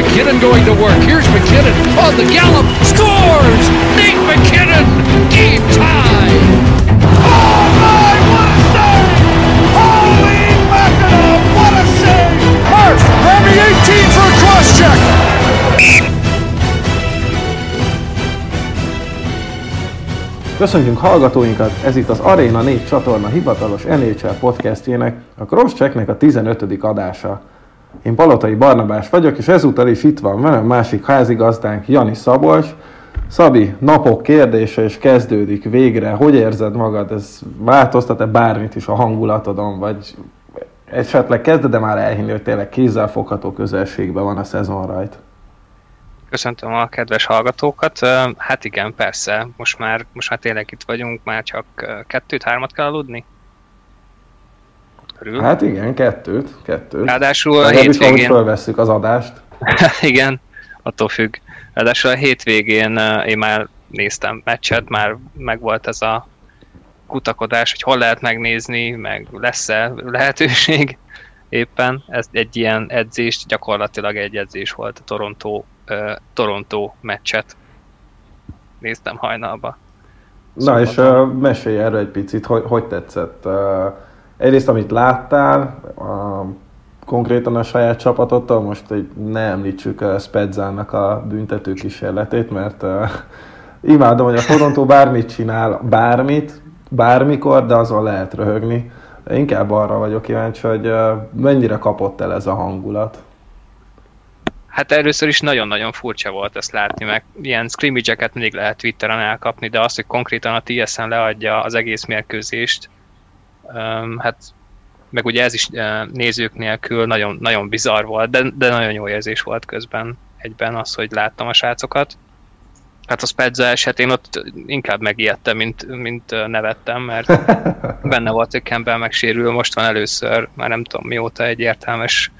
McKinnon going to work. Here's McKinnon on the gallop. Scores! Nate McKinnon! Game tie! Oh my, what a save! Holy mackerel, what a save! Hurst, Remy 18 for a cross check! Köszönjük hallgatóinkat, ez itt az Arena 4 csatorna hivatalos NHL podcastjének, a Crosschecknek a 15. adása. Én Palotai Barnabás vagyok, és ezúttal is itt van velem másik házigazdánk, Jani Szabolcs. Szabi, napok kérdése, és kezdődik végre. Hogy érzed magad? Ez változtat-e bármit is a hangulatodon, vagy esetleg kezded-e már elhinni, hogy tényleg kézzelfogható közelségben van a szezon rajt? Köszöntöm a kedves hallgatókat. Hát igen, persze, most már, most már tényleg itt vagyunk, már csak ö, kettőt, hármat kell aludni? Körül. Hát igen, kettőt, kettőt. Ráadásul a Legalábbis hétvégén, fölvesszük az adást. igen, attól függ. Ráadásul a hétvégén én már néztem meccset, már megvolt ez a kutakodás, hogy hol lehet megnézni, meg lesz-e lehetőség éppen. Ez egy ilyen edzést, gyakorlatilag egy edzés volt a Toronto, uh, Toronto meccset. Néztem hajnalba. Na és uh, mesélj erről egy picit, hogy, hogy tetszett. Uh, egyrészt, amit láttál, uh, konkrétan a saját csapatottól, most egy, ne említsük uh, Spedzának a büntető kísérletét, mert uh, imádom, hogy a Toronto bármit csinál, bármit, bármikor, de azon lehet röhögni. Inkább arra vagyok kíváncsi, hogy uh, mennyire kapott el ez a hangulat. Hát először is nagyon-nagyon furcsa volt ezt látni, meg ilyen scrimmage-eket mindig lehet Twitteren elkapni, de az, hogy konkrétan a TSN leadja az egész mérkőzést, hát meg ugye ez is nézők nélkül nagyon, nagyon bizarr volt, de, de nagyon jó érzés volt közben egyben az, hogy láttam a srácokat. Hát a Spedza esetén ott inkább megijedtem, mint, mint nevettem, mert benne volt, hogy Campbell megsérül, most van először, már nem tudom mióta egy értelmes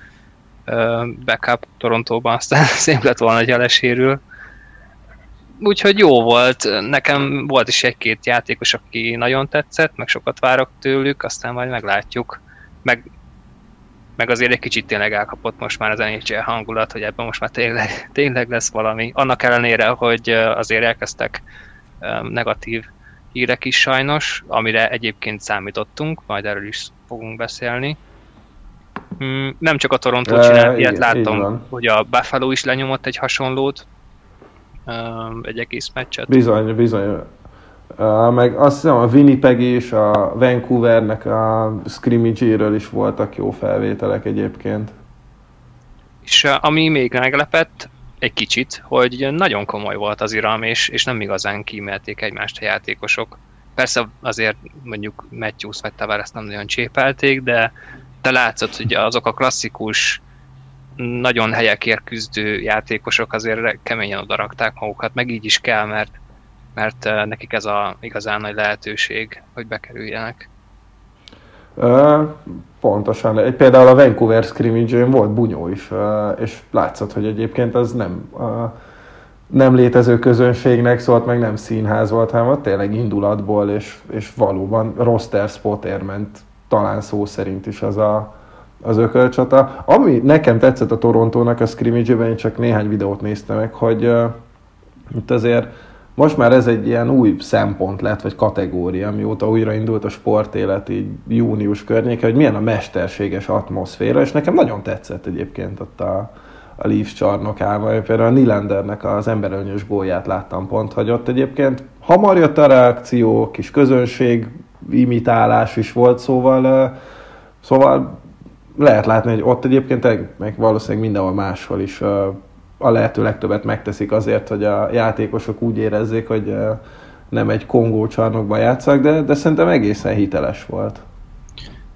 backup Torontóban, aztán szép lett volna, hogy lesérül. Úgyhogy jó volt, nekem volt is egy-két játékos, aki nagyon tetszett, meg sokat várok tőlük, aztán majd meglátjuk. Meg, meg azért egy kicsit tényleg elkapott most már az NHL hangulat, hogy ebben most már tényleg, tényleg lesz valami. Annak ellenére, hogy azért elkezdtek negatív hírek is sajnos, amire egyébként számítottunk, majd erről is fogunk beszélni. Mm, Nem csak a Toronto E, csinált ilyet, igen, láttam, hogy a Buffalo is lenyomott egy hasonlót, egy egész meccset. Bizony, bizony. Uh, meg azt hiszem a Winnipeg és a Vancouvernek a scrimmage-éről is voltak jó felvételek egyébként. És ami még meglepett, egy kicsit, hogy nagyon komoly volt az iram, és, és nem igazán kímélték egymást a játékosok. Persze azért mondjuk Matthews vagy Tavares nem nagyon csépelték, de, de látszott, hogy azok a klasszikus, nagyon helyekért küzdő játékosok azért keményen odarakták magukat, meg így is kell, mert, mert ö, nekik ez a igazán nagy lehetőség, hogy bekerüljenek. Uh, pontosan. Például a Vancouver scrimmage volt bunyó is, uh, és látszott, hogy egyébként az nem uh, nem létező közönségnek szólt, meg nem színház volt, hanem ott tényleg indulatból, és, és valóban roster spotért ment talán szó szerint is az a, az ökölcsata. Ami nekem tetszett a Torontónak a scrimmage én csak néhány videót néztem meg, hogy uh, itt azért most már ez egy ilyen új szempont lett, vagy kategória, mióta újraindult a sportélet így június környéke, hogy milyen a mesterséges atmoszféra, és nekem nagyon tetszett egyébként ott a, a Leafs csarnokában. Például a Nylandernek az emberölnyös gólját láttam pont, hogy ott egyébként hamar jött a reakció, kis közönség imitálás is volt, szóval, szóval lehet látni, hogy ott egyébként meg valószínűleg mindenhol máshol is a lehető legtöbbet megteszik azért, hogy a játékosok úgy érezzék, hogy nem egy kongó csarnokban játszak, de, de szerintem egészen hiteles volt.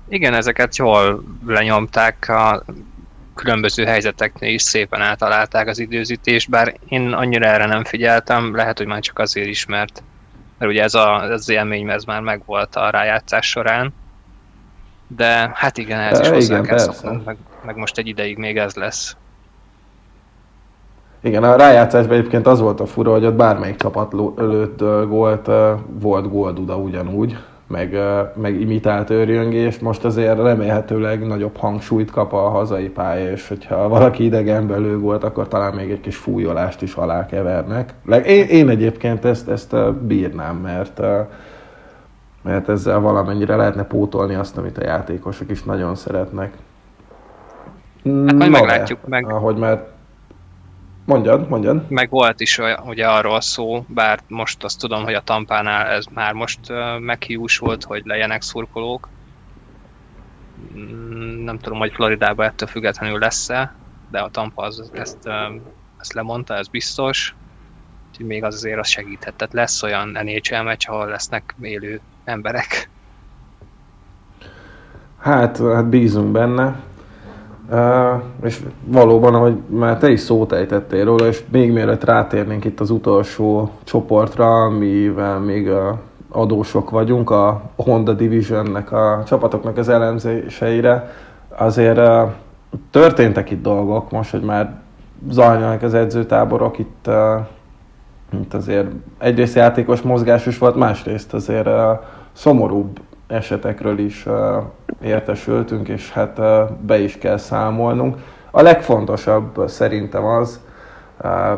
Igen, ezeket jól lenyomták a különböző helyzeteknél is szépen átalálták az időzítést, bár én annyira erre nem figyeltem, lehet, hogy már csak azért is, mert, mert ugye ez a, az élmény ez már megvolt a rájátszás során, de hát igen, ez is hozzá igen, kell szoknunk, meg, meg most egy ideig még ez lesz. Igen, a rájátszásban egyébként az volt a fura, hogy ott bármelyik csapat lőtt gólt, volt gólduda ugyanúgy. meg, meg imitált őrjöngés, most azért remélhetőleg nagyobb hangsúlyt kap a hazai pálya, és hogyha valaki idegen belül volt, akkor talán még egy kis fújolást is alá kevernek. Én, én egyébként ezt, ezt bírnám, mert mert ezzel valamennyire lehetne pótolni azt, amit a játékosok is nagyon szeretnek. Hát majd meglátjuk meg. Ahogy már Mondjad, mondjad. Meg volt is ugye arról szó, bár most azt tudom, hogy a Tampánál ez már most meghiúsult, hogy legyenek szurkolók. Mm, nem tudom, hogy Floridában ettől függetlenül lesz-e, de a Tampa az, ezt, ezt lemondta, ez biztos. Úgyhogy még az azért az segíthet. Tehát lesz olyan NHL meccs, ahol lesznek élő emberek. Hát, hát bízunk benne. Uh, és valóban, ahogy már te is szót ejtettél róla, és még mielőtt rátérnénk itt az utolsó csoportra, amivel még uh, adósok vagyunk, a Honda Divisionnek, a csapatoknak az elemzéseire, azért uh, történtek itt dolgok most, hogy már zajlanak az edzőtáborok, itt, uh, itt azért egyrészt játékos mozgásos volt, másrészt azért uh, szomorúbb esetekről is értesültünk, és hát be is kell számolnunk. A legfontosabb szerintem az,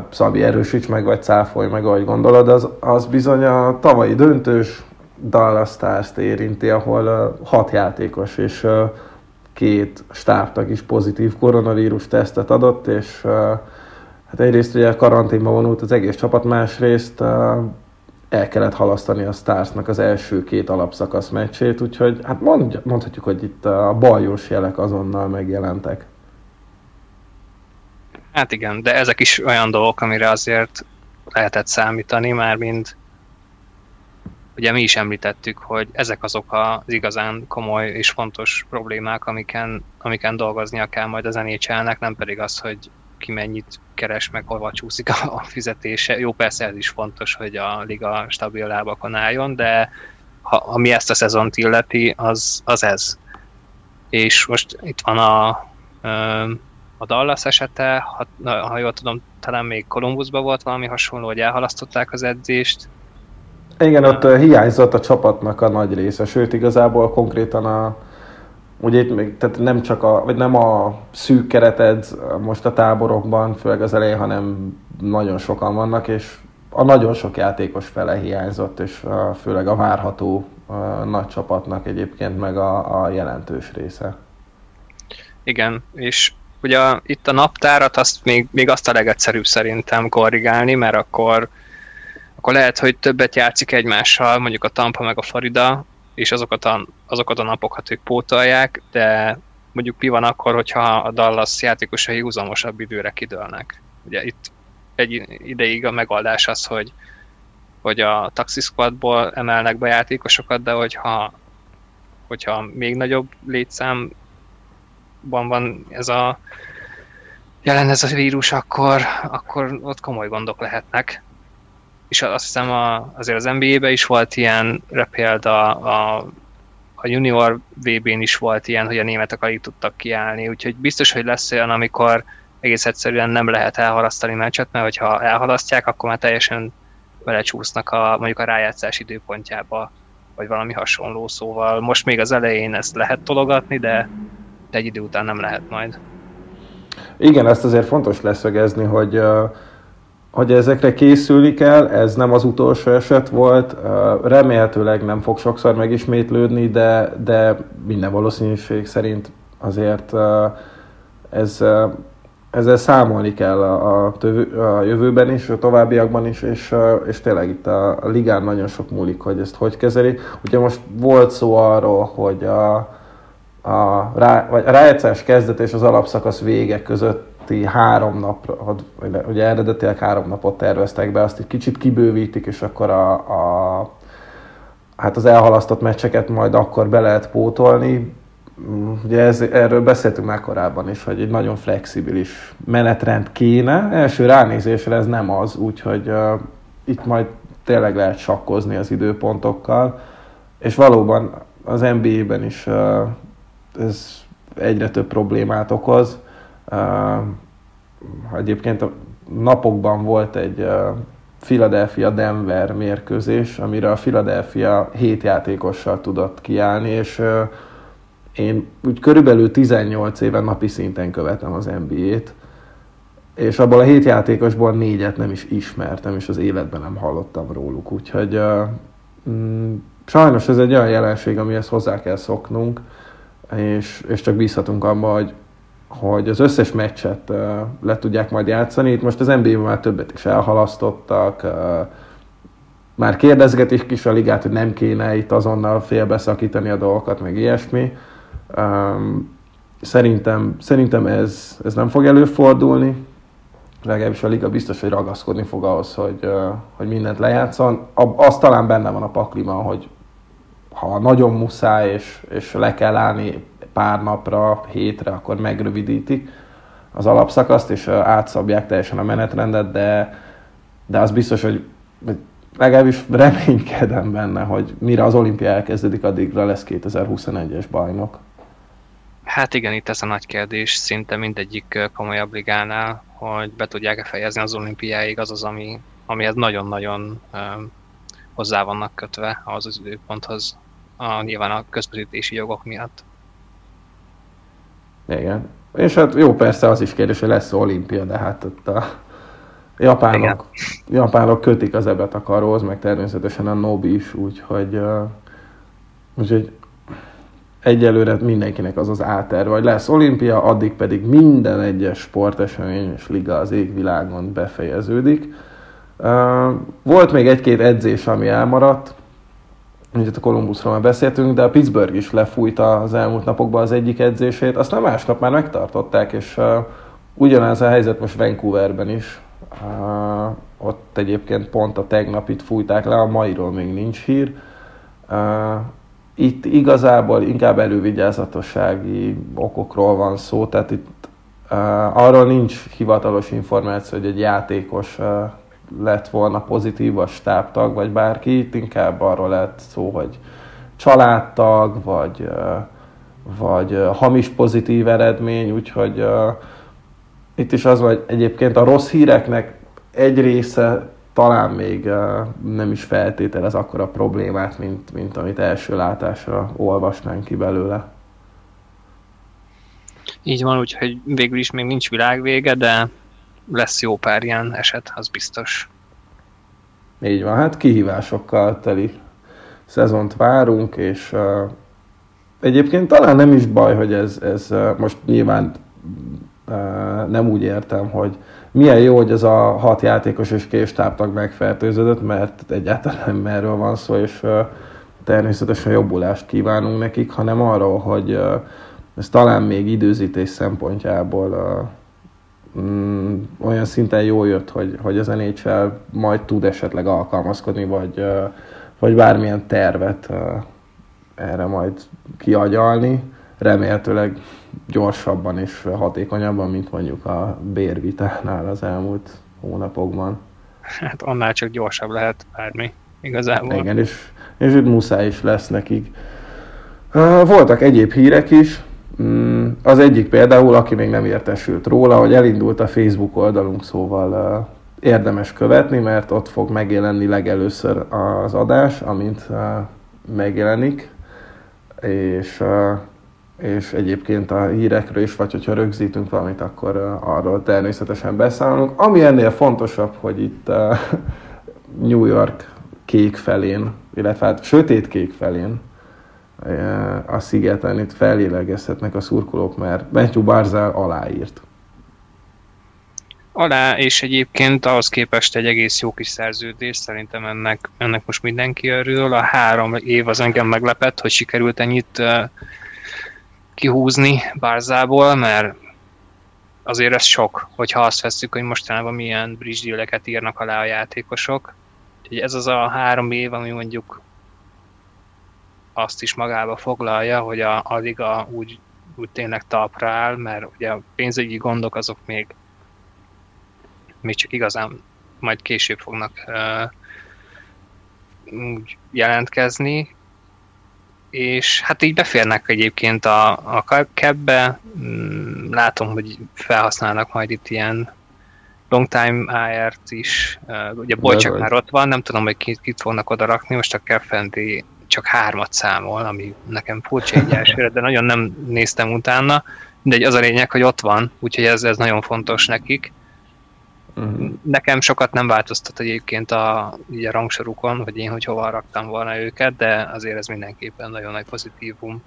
Szabi erősíts meg, vagy cáfolj meg, ahogy gondolod, az, az bizony a tavalyi döntős Dallas stars érinti, ahol hat játékos és két stábtag is pozitív koronavírus tesztet adott, és hát egyrészt ugye karanténba vonult az egész csapat, másrészt el kellett halasztani a Starsnak az első két alapszakasz meccsét, úgyhogy hát mond, mondhatjuk, hogy itt a baljós jelek azonnal megjelentek. Hát igen, de ezek is olyan dolgok, amire azért lehetett számítani, már mind ugye mi is említettük, hogy ezek azok az igazán komoly és fontos problémák, amiken, amiken dolgoznia kell majd az nhl nem pedig az, hogy ki mennyit keres, meg hova csúszik a fizetése. Jó, persze ez is fontos, hogy a liga stabil lábakon álljon, de ha, ami ezt a szezont illeti, az, az ez. És most itt van a, a Dallas esete, ha, ha jól tudom, talán még Columbusban volt valami hasonló, hogy elhalasztották az edzést. Igen, ott hiányzott a csapatnak a nagy része, sőt igazából konkrétan a, ugye itt még, tehát nem csak a, vagy nem a szűk kereted most a táborokban, főleg az elején, hanem nagyon sokan vannak, és a nagyon sok játékos fele hiányzott, és a, főleg a várható a nagy csapatnak egyébként meg a, a jelentős része. Igen, és ugye a, itt a naptárat azt még, még azt a legegyszerűbb szerintem korrigálni, mert akkor, akkor lehet, hogy többet játszik egymással, mondjuk a Tampa meg a Farida, és azokat a, azokat a napokat ők pótolják, de mondjuk mi van akkor, hogyha a Dallas játékosai húzamosabb időre kidőlnek. Ugye itt egy ideig a megoldás az, hogy, hogy a Taxi Squadból emelnek be játékosokat, de hogyha, hogyha még nagyobb létszámban van ez a jelen ez a vírus, akkor, akkor ott komoly gondok lehetnek és azt hiszem a, azért az NBA-ben is volt ilyen, példa a, a junior VB-n is volt ilyen, hogy a németek alig tudtak kiállni, úgyhogy biztos, hogy lesz olyan, amikor egész egyszerűen nem lehet elhalasztani meccset, mert hogyha elhalasztják, akkor már teljesen belecsúsznak a, mondjuk a rájátszás időpontjába, vagy valami hasonló, szóval most még az elején ezt lehet tologatni, de, egy idő után nem lehet majd. Igen, ezt azért fontos leszögezni, hogy uh hogy ezekre készülni kell, ez nem az utolsó eset volt, remélhetőleg nem fog sokszor megismétlődni, de, de minden valószínűség szerint azért ez, ezzel számolni kell a, tövő, a jövőben is, a továbbiakban is, és, és tényleg itt a, a ligán nagyon sok múlik, hogy ezt hogy kezeli. Ugye most volt szó arról, hogy a, a, rá, vagy a rájátszás kezdet és az alapszakasz vége között eredeti három napra, ugye eredetileg három napot terveztek be, azt egy kicsit kibővítik, és akkor a, a hát az elhalasztott meccseket majd akkor be lehet pótolni. Ugye ez, erről beszéltünk már korábban is, hogy egy nagyon flexibilis menetrend kéne. Első ránézésre ez nem az, úgyhogy uh, itt majd tényleg lehet sakkozni az időpontokkal. És valóban az NBA-ben is uh, ez egyre több problémát okoz. Egyébként a napokban volt egy Philadelphia-Denver mérkőzés, amire a Philadelphia hét játékossal tudott kiállni, és én úgy körülbelül 18 éven napi szinten követem az NBA-t, és abból a hét játékosból négyet nem is ismertem, és az életben nem hallottam róluk, úgyhogy mm, sajnos ez egy olyan jelenség, amihez hozzá kell szoknunk, és, és csak bízhatunk abba, hogy, hogy az összes meccset le tudják majd játszani. Itt most az NBA-ben már többet is elhalasztottak, már kérdezgetik is a ligát, hogy nem kéne itt azonnal félbeszakítani a dolgokat, meg ilyesmi. Szerintem, szerintem ez, ez nem fog előfordulni, legalábbis a liga biztos, hogy ragaszkodni fog ahhoz, hogy, hogy mindent lejátszon. Az talán benne van a pakliban, hogy ha nagyon muszáj, és, és le kell állni pár napra, hétre, akkor megrövidítik az alapszakaszt, és átszabják teljesen a menetrendet, de, de az biztos, hogy legalábbis reménykedem benne, hogy mire az olimpia elkezdődik, addigra lesz 2021-es bajnok. Hát igen, itt ez a nagy kérdés, szinte mindegyik komolyabb ligánál, hogy be tudják-e fejezni az olimpiáig, az az, ami, amihez nagyon-nagyon hozzá vannak kötve az időponthoz, a, nyilván a közvetítési jogok miatt. Igen. És hát jó, persze az is kérdés, hogy lesz olimpia, de hát ott a japánok, Igen. japánok kötik az ebet a karóz, meg természetesen a Nobi is, úgyhogy, uh, úgyhogy egyelőre mindenkinek az az áterve, hogy lesz olimpia, addig pedig minden egyes sportesemény és liga az égvilágon befejeződik. Uh, volt még egy-két edzés, ami elmaradt, ugye a Columbusról már beszéltünk, de a Pittsburgh is lefújta az elmúlt napokban az egyik edzését, aztán másnap már megtartották, és uh, ugyanez a helyzet most Vancouverben is. Uh, ott egyébként pont a tegnapit fújták le, a mairól még nincs hír. Uh, itt igazából inkább elővigyázatossági okokról van szó, tehát itt uh, arról nincs hivatalos információ, hogy egy játékos uh, lett volna pozitív a stábtag, vagy bárki, itt inkább arról lett szó, hogy családtag, vagy, vagy hamis pozitív eredmény, úgyhogy itt is az, hogy egyébként a rossz híreknek egy része talán még nem is feltételez akkora problémát, mint, mint amit első látásra olvasnánk ki belőle. Így van, úgyhogy végül is még nincs világvége, de lesz jó pár ilyen eset, az biztos. Így van, hát kihívásokkal teli szezont várunk, és uh, egyébként talán nem is baj, hogy ez, ez uh, most nyilván uh, nem úgy értem, hogy milyen jó, hogy ez a hat játékos és késtáptag megfertőződött, mert egyáltalán nem erről van szó, és uh, természetesen jobbulást kívánunk nekik, hanem arról, hogy uh, ez talán még időzítés szempontjából uh, mm, olyan szinten jól jött, hogy, hogy az NHL majd tud esetleg alkalmazkodni, vagy, vagy bármilyen tervet erre majd kiagyalni, remélhetőleg gyorsabban és hatékonyabban, mint mondjuk a bérvitánál az elmúlt hónapokban. Hát annál csak gyorsabb lehet bármi, igazából. Igen, és, és itt muszáj is lesz nekik. Voltak egyéb hírek is, az egyik például, aki még nem értesült róla, hogy elindult a Facebook oldalunk, szóval érdemes követni, mert ott fog megjelenni legelőször az adás, amint megjelenik, és, és egyébként a hírekről is, vagy hogyha rögzítünk valamit, akkor arról természetesen beszállunk. Ami ennél fontosabb, hogy itt New York kék felén, illetve hát sötét kék felén a szigeten itt felélegezhetnek a szurkolók, mert Matthew Barzal aláírt. Alá, és egyébként ahhoz képest egy egész jó kis szerződés, szerintem ennek, ennek most mindenki örül. A három év az engem meglepett, hogy sikerült ennyit kihúzni Bárzából, mert azért ez sok, hogyha azt veszük, hogy mostanában milyen bridge írnak alá a játékosok. Úgyhogy ez az a három év, ami mondjuk azt is magába foglalja, hogy a, a liga úgy, úgy tényleg talpra áll, mert ugye a pénzügyi gondok azok még, még csak igazán majd később fognak uh, úgy jelentkezni, és hát így beférnek egyébként a, a kebbe, mm, látom, hogy felhasználnak majd itt ilyen long time AR-t is, ugye Bolcsak már ott van, nem tudom, hogy kit, kit fognak oda rakni, most a Kefendi csak hármat számol, ami nekem furcsa egy elsőre, de nagyon nem néztem utána, de az a lényeg, hogy ott van, úgyhogy ez, ez nagyon fontos nekik. Uh-huh. Nekem sokat nem változtat egyébként a, így a rangsorukon, hogy én hogy hova raktam volna őket, de azért ez mindenképpen nagyon nagy pozitívum.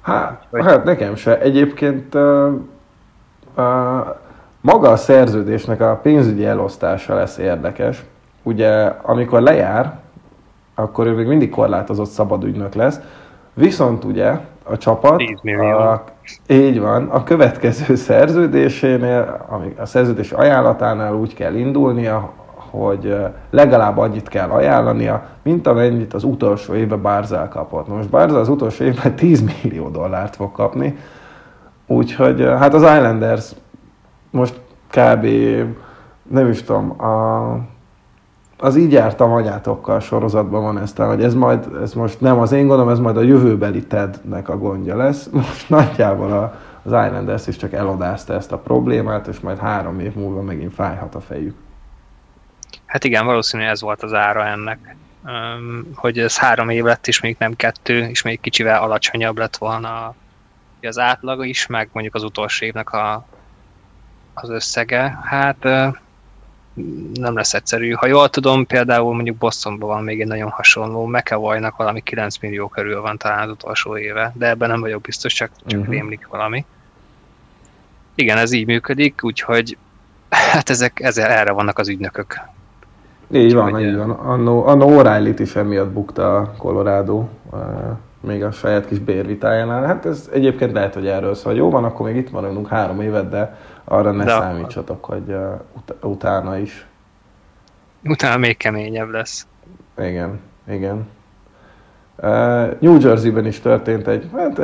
Hát, Vagy... hát nekem se. Egyébként uh, uh, maga a szerződésnek a pénzügyi elosztása lesz érdekes. Ugye, amikor lejár, akkor ő még mindig korlátozott szabadügynök lesz. Viszont ugye a csapat, a, így van, a következő szerződésénél, a szerződés ajánlatánál úgy kell indulnia, hogy legalább annyit kell ajánlania, mint amennyit az utolsó évben Bárzel kapott. Most Bárzel az utolsó évben 10 millió dollárt fog kapni, úgyhogy hát az Islanders most kb. nem is tudom, a, az így jártam anyátokkal sorozatban van ezt, hogy ez majd, ez most nem az én gondom, ez majd a jövőbeli Tednek a gondja lesz. Most nagyjából a, az Islanders is csak elodázta ezt a problémát, és majd három év múlva megint fájhat a fejük. Hát igen, valószínűleg ez volt az ára ennek, hogy ez három év lett, és még nem kettő, és még kicsivel alacsonyabb lett volna az átlag is, meg mondjuk az utolsó évnek a, az összege. Hát nem lesz egyszerű. Ha jól tudom, például mondjuk Bostonban van még egy nagyon hasonló, McAvoy-nak valami 9 millió körül van talán az utolsó éve, de ebben nem vagyok biztos, csak, csak uh-huh. rémlik valami. Igen, ez így működik, úgyhogy hát ezek, ezzel erre vannak az ügynökök. Így van, hogy, így van. Anno, anno O'Reilly-t is emiatt bukta a Colorado, még a saját kis bérvitájánál. Hát ez egyébként lehet, hogy erről szól. Jó van, akkor még itt maradunk három évet, de arra ne de számítsatok, hogy uh, ut- utána is. Utána még keményebb lesz. Igen, igen. Uh, New Jersey-ben is történt egy, hát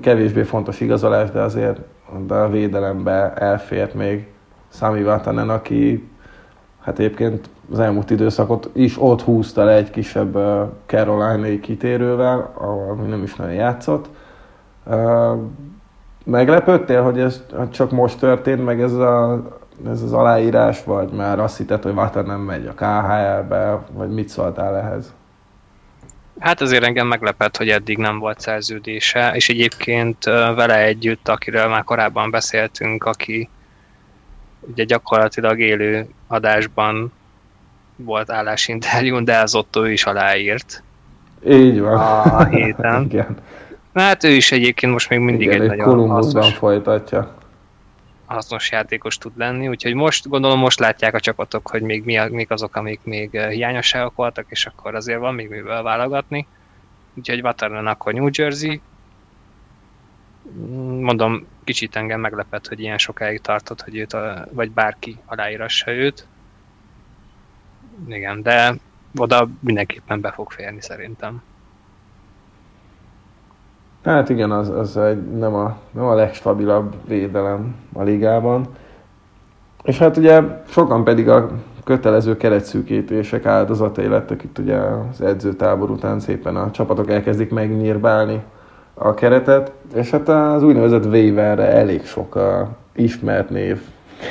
kevésbé fontos igazolás, de azért de a védelembe elfért még Sami Vatanen, aki hát egyébként az elmúlt időszakot is ott húzta le egy kisebb uh, Carolina-i kitérővel, ahol nem is nagyon játszott. Uh, Meglepődtél, hogy ez csak most történt meg ez, a, ez az aláírás, vagy már azt hitted, hogy Vata nem megy a KHL-be, vagy mit szóltál ehhez? Hát azért engem meglepett, hogy eddig nem volt szerződése, és egyébként vele együtt, akiről már korábban beszéltünk, aki ugye gyakorlatilag élő adásban volt állásinterjún, de az ott ő is aláírt. Így van. A héten. Igen. Hát ő is egyébként most még mindig Igen, egy, egy nagyon hasznos, folytatja. hasznos játékos tud lenni, úgyhogy most gondolom most látják a csapatok, hogy még mi, mik azok, amik még eh, hiányosságok voltak, és akkor azért van még mivel válogatni. Úgyhogy Waterland akkor New Jersey. Mondom, kicsit engem meglepett, hogy ilyen sokáig tartott, hogy őt, a, vagy bárki aláírassa őt. Igen, de oda mindenképpen be fog férni szerintem. Hát igen, az, az egy, nem, a, nem a legstabilabb védelem a ligában. És hát ugye sokan pedig a kötelező keretszűkítések áldozatai lettek itt ugye az edzőtábor után szépen a csapatok elkezdik megnyírbálni a keretet, és hát az úgynevezett waiverre elég sok a ismert név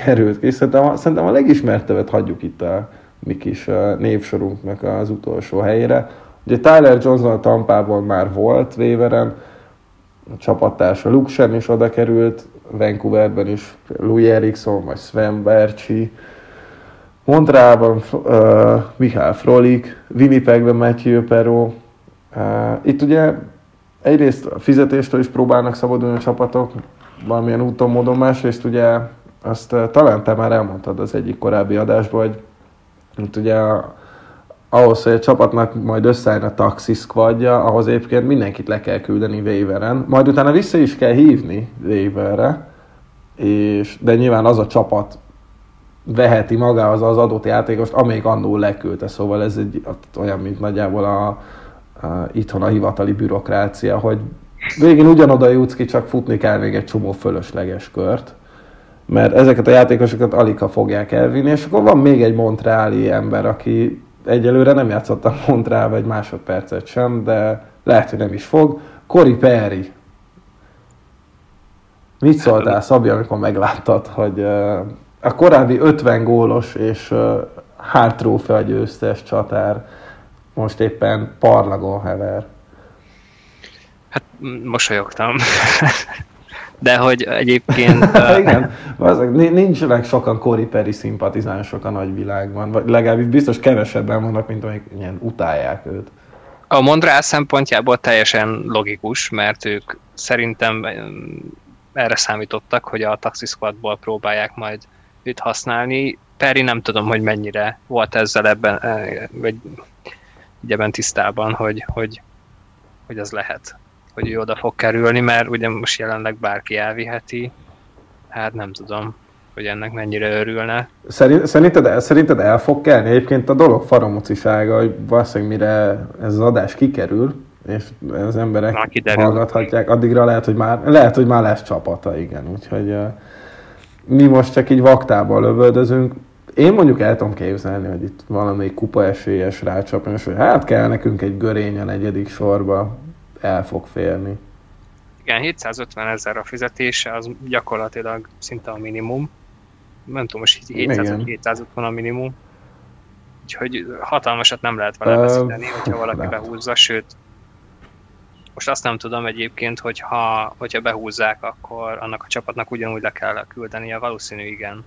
került ki. Szerintem, szerintem a legismertebbet hagyjuk itt a mi kis névsorunknak az utolsó helyére. Ugye Tyler Johnson a Tampából már volt waiveren, a csapattársa Luxen is oda került, Vancouverben is Louis Eriksson, vagy Sven Berchi, Montrealban uh, Mihály Frolik, Winnipegben Matthew Perro. Uh, itt ugye egyrészt a fizetéstől is próbálnak szabadulni a csapatok, valamilyen úton, módon, másrészt ugye azt uh, talán te már elmondtad az egyik korábbi adásban, hogy itt ugye a, ahhoz, hogy a csapatnak majd összeálljon a taxi squadja, ahhoz egyébként mindenkit le kell küldeni waiveren, majd utána vissza is kell hívni waiverre, és, de nyilván az a csapat veheti magához az adott játékost, amelyik annól leküldte, szóval ez egy olyan, mint nagyjából a, a, itthon a hivatali bürokrácia, hogy végén ugyanoda jutsz ki, csak futni kell még egy csomó fölösleges kört, mert ezeket a játékosokat alig fogják elvinni, és akkor van még egy montreáli ember, aki egyelőre nem játszottam Montrealba egy másodpercet sem, de lehet, hogy nem is fog. Cory Perry. Mit szóltál, Szabi, amikor megláttad, hogy a korábbi 50 gólos és Hart győztes csatár most éppen parlagon hever. Hát mosolyogtam. De hogy egyébként... Igen, nincsenek sokan Cory Perry szimpatizánsok a nagyvilágban, vagy legalábbis biztos kevesebben vannak, mint amik ilyen utálják őt. A Mondrál szempontjából teljesen logikus, mert ők szerintem erre számítottak, hogy a Taxi Squadból próbálják majd őt használni. Perry nem tudom, hogy mennyire volt ezzel ebben, vagy ebben tisztában, hogy, hogy, hogy ez lehet hogy ő oda fog kerülni, mert ugye most jelenleg bárki elviheti. Hát nem tudom, hogy ennek mennyire örülne. Szerinted, el, szerinted el fog kelni? Egyébként a dolog faramocisága, hogy valószínűleg mire ez az adás kikerül, és az emberek Na, hallgathatják, addigra lehet, hogy már, lehet, hogy már lesz csapata, igen. Úgyhogy uh, mi most csak így vaktában lövöldözünk. Én mondjuk el tudom képzelni, hogy itt valami kupa esélyes rácsapni, és hogy hát kell nekünk egy görény a negyedik sorba el fog férni. Igen, 750 ezer a fizetése, az gyakorlatilag szinte a minimum. Nem tudom, most 750 a minimum. Úgyhogy hatalmasat nem lehet vele uh, hogyha valaki lehet. behúzza, sőt, most azt nem tudom egyébként, hogy ha, hogyha behúzzák, akkor annak a csapatnak ugyanúgy le kell küldeni, a valószínű igen.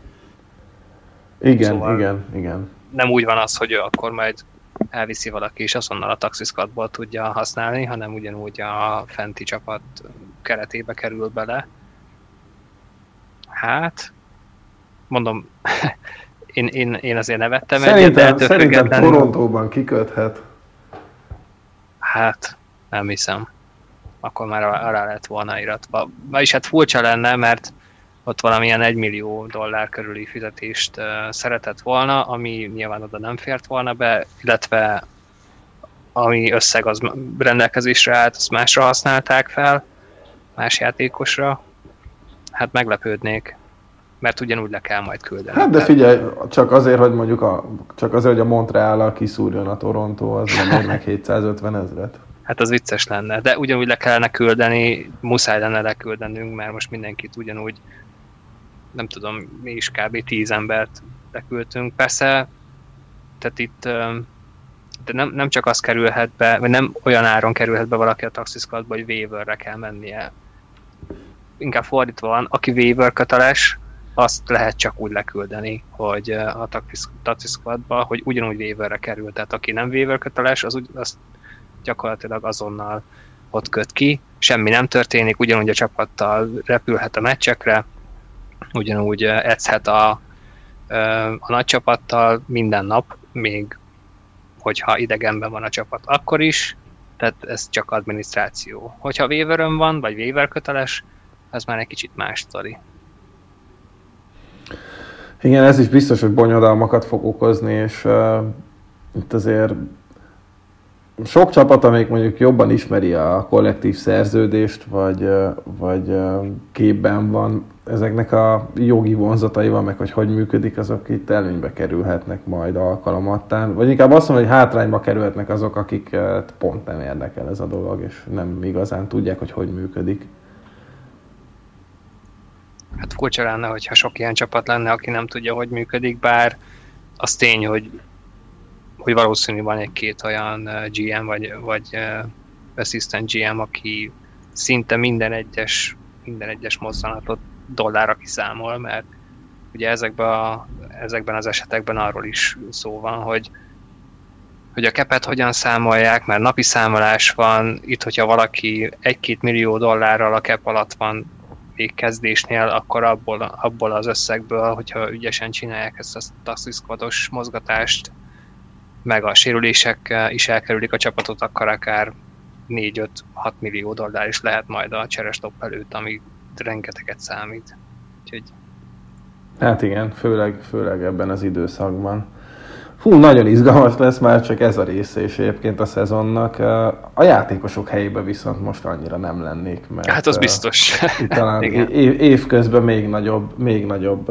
Igen, szóval igen, igen. Nem úgy van az, hogy akkor majd elviszi valaki, és azonnal a taxiszkatból tudja használni, hanem ugyanúgy a fenti csapat keretébe kerül bele. Hát, mondom, én, én, én azért nevettem szerintem, egyet, de Szerintem Torontóban kiköthet. Hát, nem hiszem. Akkor már arra lett volna iratva. Vagyis hát furcsa lenne, mert ott valamilyen 1 millió dollár körüli fizetést szeretett volna, ami nyilván oda nem fért volna be, illetve ami összeg az rendelkezésre állt, azt másra használták fel, más játékosra. Hát meglepődnék, mert ugyanúgy le kell majd küldeni. Hát de figyelj, csak azért, hogy mondjuk a, csak azért, hogy a Montreal-al kiszúrjon a Toronto, az nem meg 750 ezret. Hát az vicces lenne, de ugyanúgy le kellene küldeni, muszáj lenne leküldenünk, mert most mindenkit ugyanúgy nem tudom, mi is kb. tíz embert leküldtünk. Persze, tehát itt de nem, nem csak az kerülhet be, vagy nem olyan áron kerülhet be valaki a taxiszkatba, hogy waiverre kell mennie. Inkább fordítva van, aki waiver köteles, azt lehet csak úgy leküldeni, hogy a taxiszkatba, hogy ugyanúgy waiverre kerül. Tehát aki nem waiver köteles, az úgy, azt gyakorlatilag azonnal ott köt ki, semmi nem történik, ugyanúgy a csapattal repülhet a meccsekre, ugyanúgy edzhet a, a nagy csapattal minden nap, még hogyha idegenben van a csapat, akkor is, tehát ez csak adminisztráció. Hogyha waiver van, vagy waiver köteles, az már egy kicsit más sztori. Igen, ez is biztos, hogy bonyodalmakat fog okozni, és uh, itt azért sok csapat, amelyik mondjuk jobban ismeri a kollektív szerződést, vagy, vagy képben van, ezeknek a jogi vonzataival, meg hogy hogy működik, azok itt előnybe kerülhetnek majd alkalomattán. Vagy inkább azt mondom, hogy hátrányba kerülhetnek azok, akik pont nem érdekel ez a dolog, és nem igazán tudják, hogy hogy működik. Hát furcsa lenne, hogyha sok ilyen csapat lenne, aki nem tudja, hogy működik, bár az tény, hogy hogy valószínű van egy-két olyan GM vagy, vagy assistant GM, aki szinte minden egyes, minden egyes mozzanatot dollárra kiszámol, mert ugye ezekben, a, ezekben az esetekben arról is szó van, hogy hogy a kepet hogyan számolják, mert napi számolás van, itt, hogyha valaki egy-két millió dollárral a kep alatt van végkezdésnél, akkor abból, abból az összegből, hogyha ügyesen csinálják ezt a taxiszkvados mozgatást, meg a sérülések is elkerülik a csapatot, akkor akár 4-5-6 millió dollár is lehet majd a cserestop előtt, ami rengeteget számít. Úgyhogy... Hát igen, főleg, főleg ebben az időszakban. Fú, nagyon izgalmas lesz már csak ez a része és egyébként a szezonnak. A játékosok helyébe viszont most annyira nem lennék, mert... Hát az biztos. Itt talán év, évközben még nagyobb, még nagyobb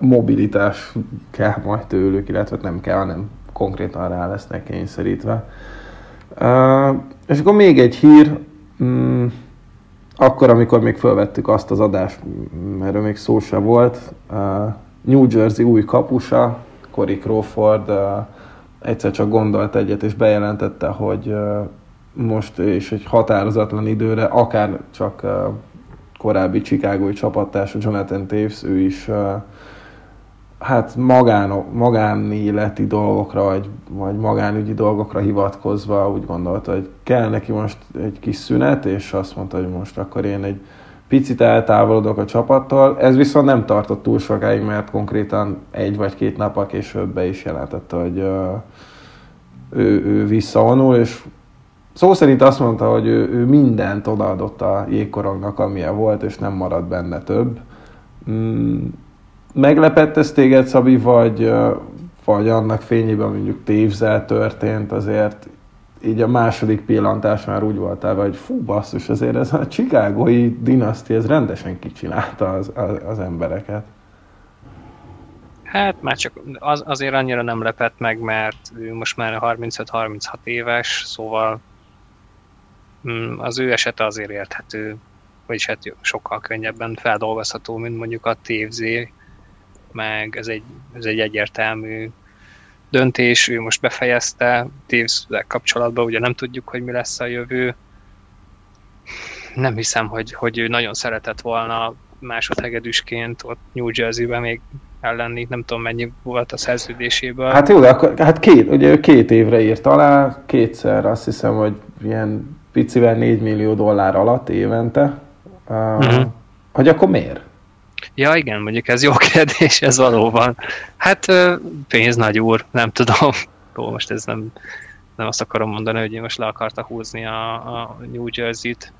mobilitás kell majd tőlük, illetve nem kell, hanem konkrétan rá lesznek kényszerítve. Uh, és akkor még egy hír, um, akkor, amikor még felvettük azt az adást, erről még szó se volt, uh, New Jersey új kapusa, Cory Crawford egyszer csak gondolt egyet, és bejelentette, hogy most és egy határozatlan időre, akár csak korábbi Chicagói csapattársa Jonathan Taves, ő is hát magán, magánéleti dolgokra, vagy, vagy magánügyi dolgokra hivatkozva úgy gondolta, hogy kell neki most egy kis szünet, és azt mondta, hogy most akkor én egy picit eltávolodok a csapattól. Ez viszont nem tartott túl sokáig, mert konkrétan egy vagy két nap később be is jelentette, hogy ő, ő visszavonul, és szó szerint azt mondta, hogy ő, ő mindent odaadott a jégkorongnak, amilyen volt, és nem maradt benne több. Meglepett ez téged, Szabi, vagy, vagy annak fényében mondjuk tévzel történt, azért így a második pillantás már úgy voltál, hogy fú, basszus, azért ez a csikágói dinasztia, ez rendesen kicsinálta az, az, az embereket. Hát már csak az, azért annyira nem lepett meg, mert ő most már 35-36 éves, szóval mm, az ő esete azért érthető, vagyis hát sokkal könnyebben feldolgozható, mint mondjuk a TFZ, meg ez egy, ez egy egyértelmű döntés, ő most befejezte, taves kapcsolatban ugye nem tudjuk, hogy mi lesz a jövő. Nem hiszem, hogy, hogy ő nagyon szeretett volna másodhegedűsként ott New Jersey-ben még ellenni, nem tudom mennyi volt a szerződéséből. Hát jó, de akkor, hát két, ugye ő két évre írt alá, kétszer azt hiszem, hogy ilyen picivel 4 millió dollár alatt évente. Uh, uh-huh. Hogy akkor miért? Ja igen, mondjuk ez jó kérdés, ez valóban. Hát pénz nagy úr, nem tudom. Ó, most ez nem, nem azt akarom mondani, hogy én most le akarta húzni a, a New Jersey-t.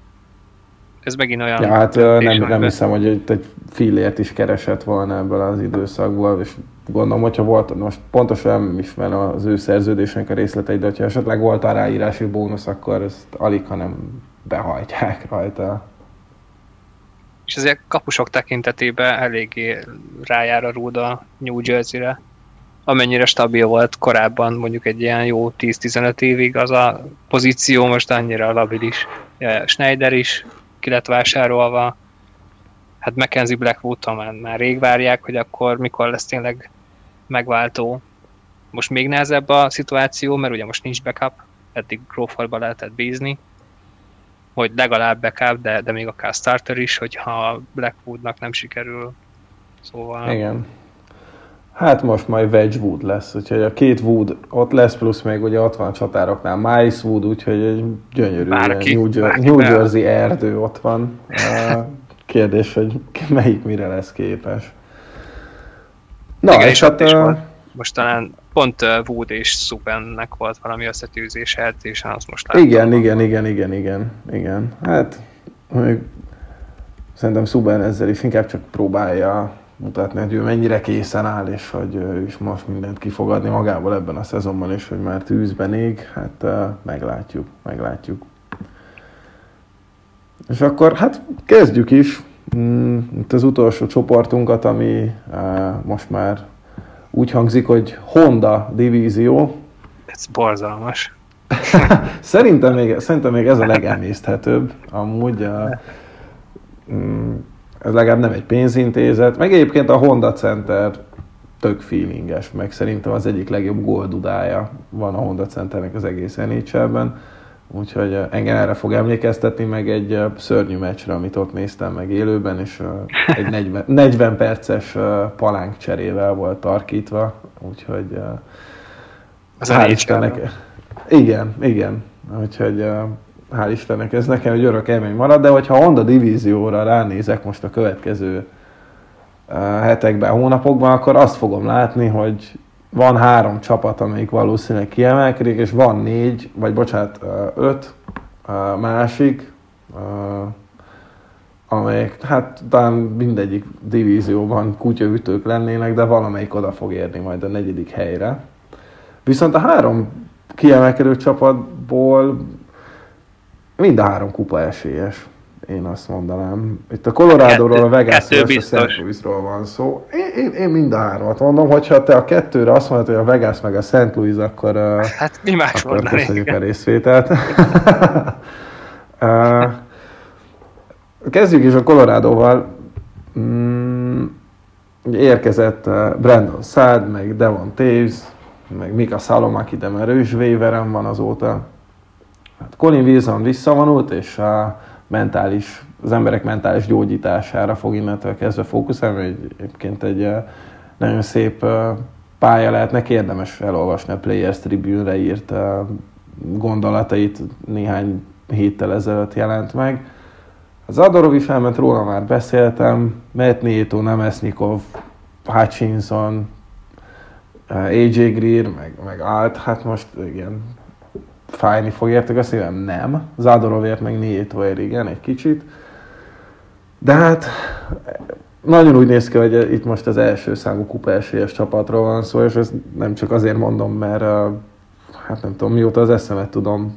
Ez megint olyan... Ja, hát nem, nem hiszem, hogy egy, egy fillért is keresett volna ebből az időszakból, és gondolom, hogyha volt, most pontosan nem ismerem az ő szerződésnek a részleteit, de ha esetleg volt a ráírási bónusz, akkor ezt alig, hanem behajtják rajta és azért kapusok tekintetében eléggé rájár a rúda New Jersey-re. Amennyire stabil volt korábban, mondjuk egy ilyen jó 10-15 évig az a pozíció, most annyira labilis. Schneider is ki lett vásárolva, hát Mackenzie Blackwood-tól már, már rég várják, hogy akkor mikor lesz tényleg megváltó. Most még nehezebb a szituáció, mert ugye most nincs backup, eddig Crawfordba lehetett bízni, hogy legalább backup, de, de még akár starter is, hogyha Blackwoodnak nem sikerül. Szóval... Igen. Hát most majd Wedgwood lesz, úgyhogy a két Wood ott lesz, plusz még ugye ott van a csatároknál Mice Wood, úgyhogy egy gyönyörű bárki, New, Jer- New Jersey erdő ott van. Kérdés, hogy melyik mire lesz képes. Na, Igen, és, és hát, is van. Most talán pont Wood és Subennek volt valami összetűzés edzésen, azt most láttam. Igen, igen, igen, igen, igen, igen. Hát, még szerintem Suben ezzel is inkább csak próbálja mutatni, hogy ő mennyire készen áll, és hogy ő is most mindent kifogadni magából ebben a szezonban, és hogy már tűzben ég, hát meglátjuk, meglátjuk. És akkor hát kezdjük is mm, itt az utolsó csoportunkat, ami most már úgy hangzik, hogy Honda divízió. Ez borzalmas. szerintem, még, szerintem még ez a legemészthetőbb. Amúgy a, mm, ez legalább nem egy pénzintézet, meg egyébként a Honda Center tök feelinges, meg szerintem az egyik legjobb goldudája van a Honda Centernek az egész NHL-ben. Úgyhogy engem erre fog emlékeztetni, meg egy szörnyű meccsre, amit ott néztem meg élőben, és egy 40, 40 perces palánk cserével volt tarkítva, úgyhogy az hál' Istennek. Igen, igen. Úgyhogy hál' Istennek ez nekem egy örök élmény marad, de hogyha Honda divízióra ránézek most a következő hetekben, hónapokban, akkor azt fogom látni, hogy van három csapat, amelyik valószínűleg kiemelkedik, és van négy, vagy bocsánat, öt másik, amelyek hát talán mindegyik divízióban kutyaütők lennének, de valamelyik oda fog érni majd a negyedik helyre. Viszont a három kiemelkedő csapatból mind a három kupa esélyes én azt mondanám. Itt a Colorado-ról, a Vegasról és a St. Louisról van szó. Én, én, én mind a hármat mondom, hogyha te a kettőre azt mondod, hogy a Vegas meg a St. Louis, akkor, hát, mi más akkor köszönjük a részvételt. Kezdjük is a Colorado-val. Mm, érkezett Brandon Saad, meg Devon Taves, meg Mika Salomaki, de már ő is waiveren van azóta. Hát Colin Wilson visszavonult, és a mentális, az emberek mentális gyógyítására fog innentől kezdve fókuszálni, hogy egyébként egy uh, nagyon szép uh, pálya lehetnek, érdemes elolvasni a Players Tribune-re írt gondolatait, néhány héttel ezelőtt jelent meg. Az Adorov is róla már beszéltem, Matt Nieto, Nemesnikov, Hutchinson, AJ Greer, meg, meg Alt, hát most igen, fájni fog értek a szívem? Nem. Zádorovért meg Nietóért igen, egy kicsit. De hát nagyon úgy néz ki, hogy itt most az első számú kupa esélyes csapatról van szó, és ezt nem csak azért mondom, mert hát nem tudom, mióta az eszemet tudom,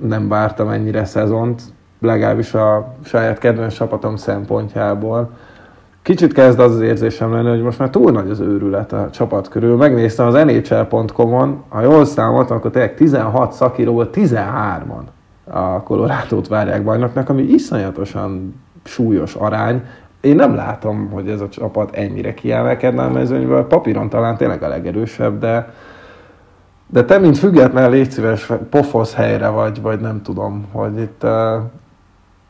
nem vártam ennyire szezont, legalábbis a saját kedvenc csapatom szempontjából. Kicsit kezd az az érzésem lenni, hogy most már túl nagy az őrület a csapat körül. Megnéztem az NHL.com-on, ha jól számoltam, akkor tényleg 16 szakíróból 13-an a Colorado-t várják bajnoknak, ami iszonyatosan súlyos arány. Én nem látom, hogy ez a csapat ennyire kiemelkedne a mezőnyből. Papíron talán tényleg a legerősebb, de de te, mint független, légy szíves, pofosz helyre vagy, vagy nem tudom, hogy itt uh,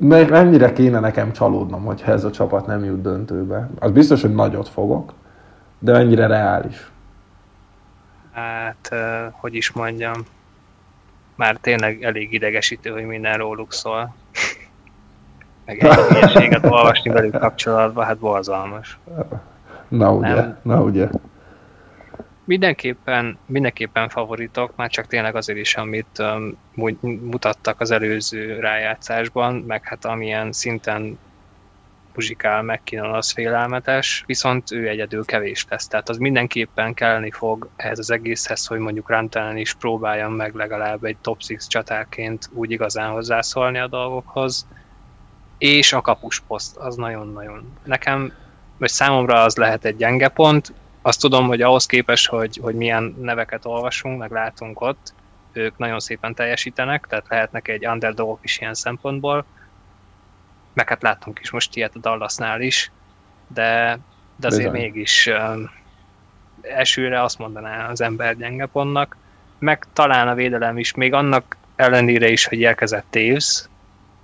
mennyire kéne nekem csalódnom, hogyha ez a csapat nem jut döntőbe. Az biztos, hogy nagyot fogok, de mennyire reális. Hát, hogy is mondjam, már tényleg elég idegesítő, hogy minden róluk szól. Meg egy olvasni velük kapcsolatban, hát borzalmas. Na ugye, nem. na ugye mindenképpen, mindenképpen favoritok, már csak tényleg azért is, amit um, mutattak az előző rájátszásban, meg hát amilyen szinten muzsikál McKinnon az félelmetes, viszont ő egyedül kevés lesz. Tehát az mindenképpen kelleni fog ehhez az egészhez, hogy mondjuk Rantelen is próbáljon meg legalább egy top 6 csatárként úgy igazán hozzászólni a dolgokhoz. És a kapusposzt, az nagyon-nagyon. Nekem, vagy számomra az lehet egy gyenge pont, azt tudom, hogy ahhoz képest, hogy, hogy milyen neveket olvasunk, meg látunk ott, ők nagyon szépen teljesítenek, tehát lehetnek egy underdog is ilyen szempontból, meg hát láttunk is most ilyet a Dallasnál is, de, de azért Bizony. mégis um, esőre azt mondaná az ember gyenge pontnak, meg talán a védelem is, még annak ellenére is, hogy érkezett Taves,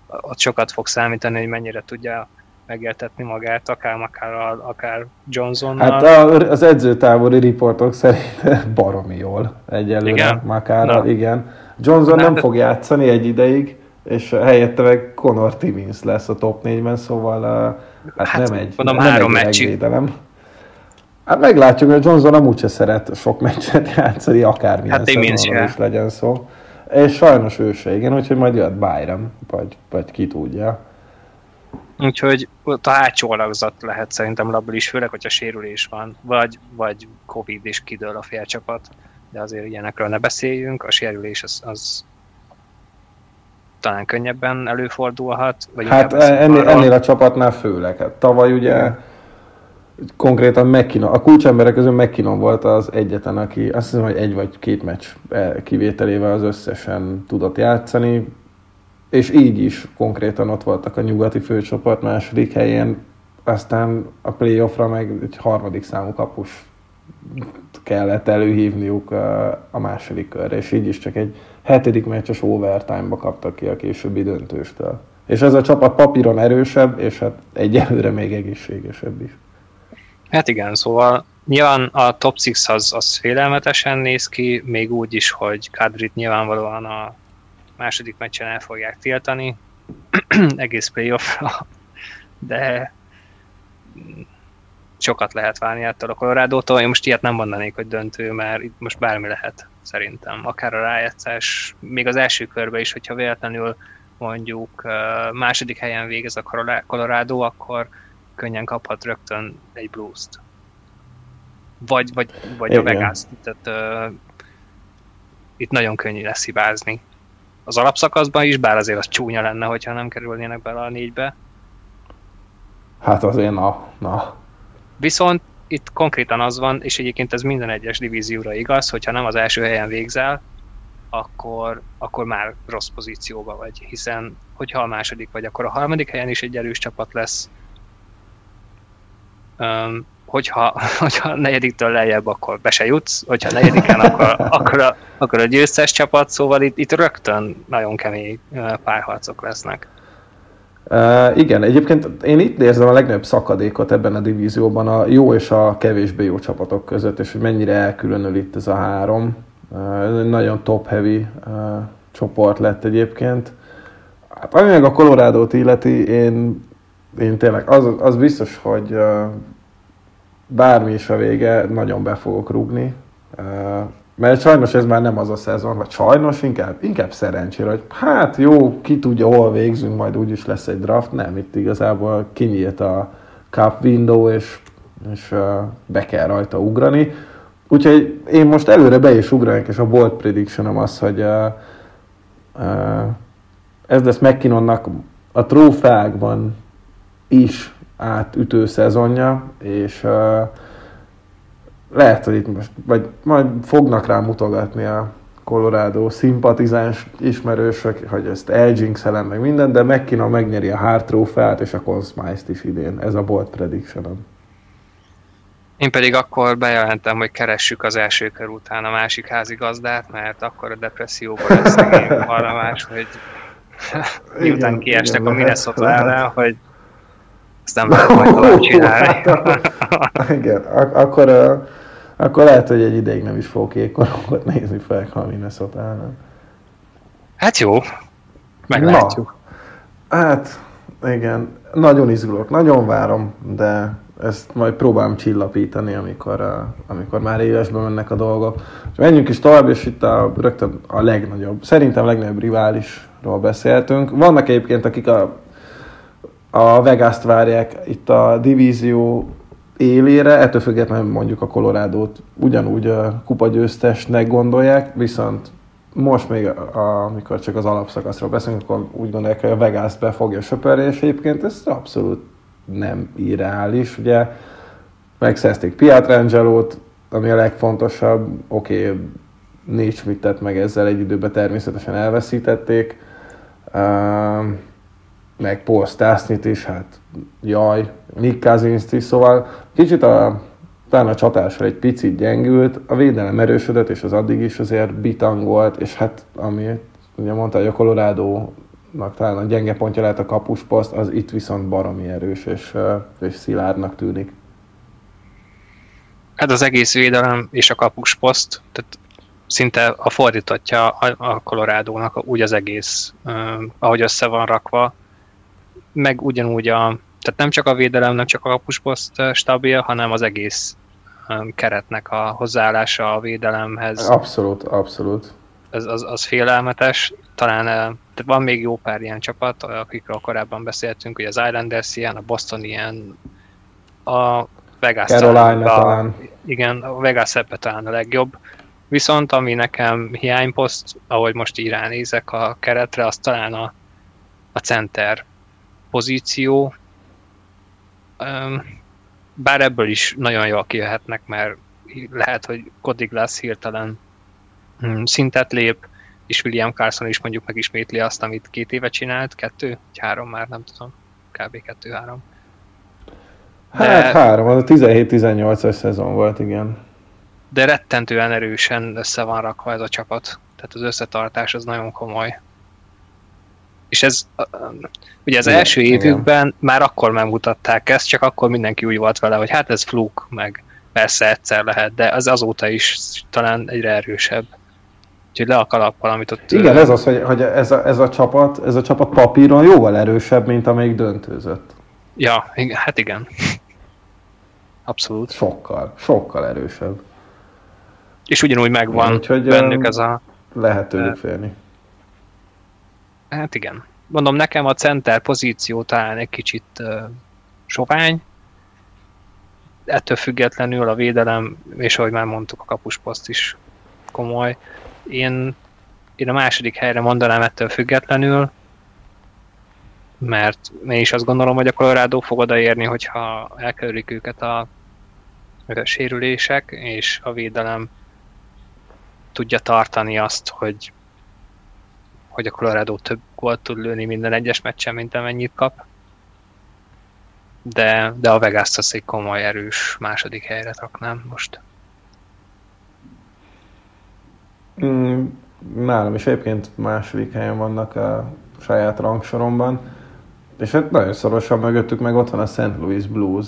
ott sokat fog számítani, hogy mennyire tudja megértetni magát, akár Makárral, akár Johnsonnal. Hát az edzőtávoli riportok szerint baromi jól egyelőre igen? Makárral, igen. Johnson Na, nem de... fog játszani egy ideig, és helyette meg Conor Timmins lesz a top 4-ben, szóval hát, hát nem egy, mondom, nem három egy védelem. Hát meglátjuk, hogy Johnson amúgy se szeret sok meccset játszani, akármilyen hát is legyen szó. És sajnos ő se, igen, úgyhogy majd jött Byram, vagy, vagy ki tudja. Úgyhogy ott a hátsó alakzat lehet szerintem labilis, főleg, hogyha sérülés van, vagy, vagy Covid és kidől a félcsapat, de azért ilyenekről ne beszéljünk, a sérülés az, az talán könnyebben előfordulhat. Vagy hát ennél, ennél a csapatnál főleg. Hát tavaly ugye konkrétan McKinnon, a kulcsemberek közül McKinnon volt az egyetlen, aki azt hiszem, hogy egy vagy két meccs kivételével az összesen tudott játszani és így is konkrétan ott voltak a nyugati főcsoport második helyén, aztán a playoffra meg egy harmadik számú kapus kellett előhívniuk a második körre, és így is csak egy hetedik meccses overtime-ba kaptak ki a későbbi döntőstől. És ez a csapat papíron erősebb, és hát egyelőre még egészségesebb is. Hát igen, szóval nyilván a top 6 az, az félelmetesen néz ki, még úgy is, hogy Kadrit nyilvánvalóan a második meccsen el fogják tiltani, egész playoffra, de sokat lehet várni ettől a colorado Én most ilyet nem mondanék, hogy döntő, mert itt most bármi lehet szerintem. Akár a rájátszás, még az első körbe is, hogyha véletlenül mondjuk második helyen végez a Colorado, akkor könnyen kaphat rögtön egy blues-t. Vagy, vagy, vagy a Vegas. Tehát, uh, itt nagyon könnyű lesz hibázni az alapszakaszban is, bár azért az csúnya lenne, hogyha nem kerülnének bele a négybe. Hát azért na, na. Viszont itt konkrétan az van, és egyébként ez minden egyes divízióra igaz, hogyha nem az első helyen végzel, akkor, akkor már rossz pozícióba vagy, hiszen hogyha a második vagy, akkor a harmadik helyen is egy erős csapat lesz. Um, hogyha, hogyha a negyediktől lejjebb, akkor be se jutsz, hogyha a negyediken, akkor, akkor, a, akkor a győztes csapat, szóval itt, itt rögtön nagyon kemény párharcok lesznek. Uh, igen, egyébként én itt érzem a legnagyobb szakadékot ebben a divízióban a jó és a kevésbé jó csapatok között, és hogy mennyire elkülönül itt ez a három. Uh, nagyon top-heavy uh, csoport lett egyébként. Hát, ami meg a colorado illeti, én, én tényleg, az, az biztos, hogy uh, bármi is a vége, nagyon be fogok rúgni. Uh, mert sajnos ez már nem az a szezon, vagy sajnos, inkább, inkább szerencsére, hogy hát jó, ki tudja, hol végzünk, majd úgyis lesz egy draft. Nem, itt igazából kinyílt a cup window, és, és be kell rajta ugrani. Úgyhogy én most előre be is ugranék, és a bold prediction az, hogy uh, uh, ez lesz McKinnonnak a trófeákban is átütő szezonja, és uh, lehet, hogy itt most, vagy majd fognak rá mutogatni a Colorado szimpatizáns ismerősök, hogy ezt eljinxelem meg minden, de McKinnon megnyeri a Hart trófeát és a Conn Smythe-t is idén. Ez a bold prediction Én pedig akkor bejelentem, hogy keressük az első kör után a másik házigazdát, mert akkor a depresszióban lesz arra más, hogy miután kiestek igen, a Minnesota ellen, hogy ezt nem lehet majd tovább csinálni. Hát, igen, ak- akkor, uh, akkor lehet, hogy egy ideig nem is fogok ékkorongot nézni fel, ha minnesota ellen. Hát jó, meglátjuk. Na, hát igen, nagyon izgulok, nagyon várom, de ezt majd próbálom csillapítani, amikor, uh, amikor már élesben mennek a dolgok. Menjünk is tovább, és itt a, rögtön a legnagyobb, szerintem a legnagyobb riválisról beszéltünk. Vannak egyébként, akik a a Vegas-t várják itt a divízió élére, ettől függetlenül mondjuk a Colorado-t ugyanúgy a kupagyőztesnek gondolják, viszont most még, amikor csak az alapszakaszról beszélünk, akkor úgy gondolják, hogy a Vegas-t be fogja söpörni, és egyébként ez abszolút nem irreális. Ugye megszerezték Pietrangelo-t, ami a legfontosabb, oké, okay, négy Schmidt-et meg ezzel egy időben természetesen elveszítették. Uh, meg Paul Stasznit is, hát jaj, Nick cousins is, szóval kicsit a, talán a csatásra egy picit gyengült, a védelem erősödött, és az addig is azért bitangolt, és hát ami ugye mondta, hogy a colorado talán a gyenge pontja lehet a kapusposzt, az itt viszont baromi erős és, és szilárdnak tűnik. Hát az egész védelem és a kapusposzt, tehát szinte a fordítottja a Colorado-nak úgy az egész, ahogy össze van rakva, meg ugyanúgy a, tehát nem csak a védelem, nem csak a kapusposzt stabil, hanem az egész keretnek a hozzáállása a védelemhez. Abszolút, abszolút. Ez, az, az félelmetes. Talán tehát van még jó pár ilyen csapat, akikről korábban beszéltünk, hogy az Islanders ilyen, a Boston ilyen, a Vegas talán, talán. Igen, a Vegas talán a legjobb. Viszont ami nekem hiányposzt, ahogy most így ránézek a keretre, az talán a, a center pozíció, bár ebből is nagyon jól kijöhetnek, mert lehet, hogy Cody Glass hirtelen hm, szintet lép, és William Carson is mondjuk megismétli azt, amit két éve csinált, kettő, vagy három már, nem tudom, kb. kettő-három. De, hát három, az a 17-18-as szezon volt, igen. De rettentően erősen össze van rakva ez a csapat. Tehát az összetartás az nagyon komoly és ez ugye az igen, első évükben igen. már akkor megmutatták ezt, csak akkor mindenki úgy volt vele, hogy hát ez fluk, meg persze egyszer lehet, de az azóta is talán egyre erősebb. Úgyhogy le a kalappal, amit ott... Igen, ez az, hogy, hogy ez, a, ez, a csapat, ez a csapat papíron jóval erősebb, mint amelyik döntőzött. Ja, hát igen. Abszolút. Sokkal, sokkal erősebb. És ugyanúgy megvan Úgyhogy bennük ez a... Lehet tőlük félni. Hát igen. Mondom, nekem a center pozíció talán egy kicsit uh, sovány, ettől függetlenül a védelem, és ahogy már mondtuk, a kapusposzt is komoly. Én, én a második helyre mondanám ettől függetlenül, mert én is azt gondolom, hogy a Colorado fog odaérni, hogyha elkerülik őket a, a sérülések, és a védelem tudja tartani azt, hogy hogy a Colorado több gólt tud lőni minden egyes meccsen, mint amennyit kap. de, de a vegas az egy komoly erős második helyre raknám most. Mm, nálam is egyébként második helyen vannak a saját rangsoromban. És hát nagyon szorosan mögöttük meg ott van a St. Louis Blues,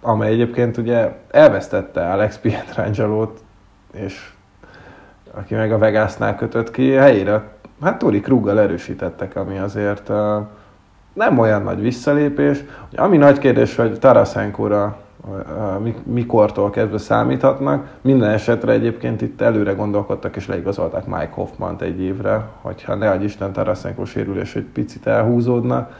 amely egyébként ugye elvesztette Alex Pietrangelo-t, és aki meg a Vegasnál kötött ki, helyére, hát Tori Kruggal erősítettek, ami azért nem olyan nagy visszalépés. Ami nagy kérdés, hogy Tarasenkóra mikortól kezdve számíthatnak. Minden esetre egyébként itt előre gondolkodtak és leigazolták Mike Hoffman egy évre, hogyha ne adj Isten Tarasenko sérülés egy picit elhúzódna.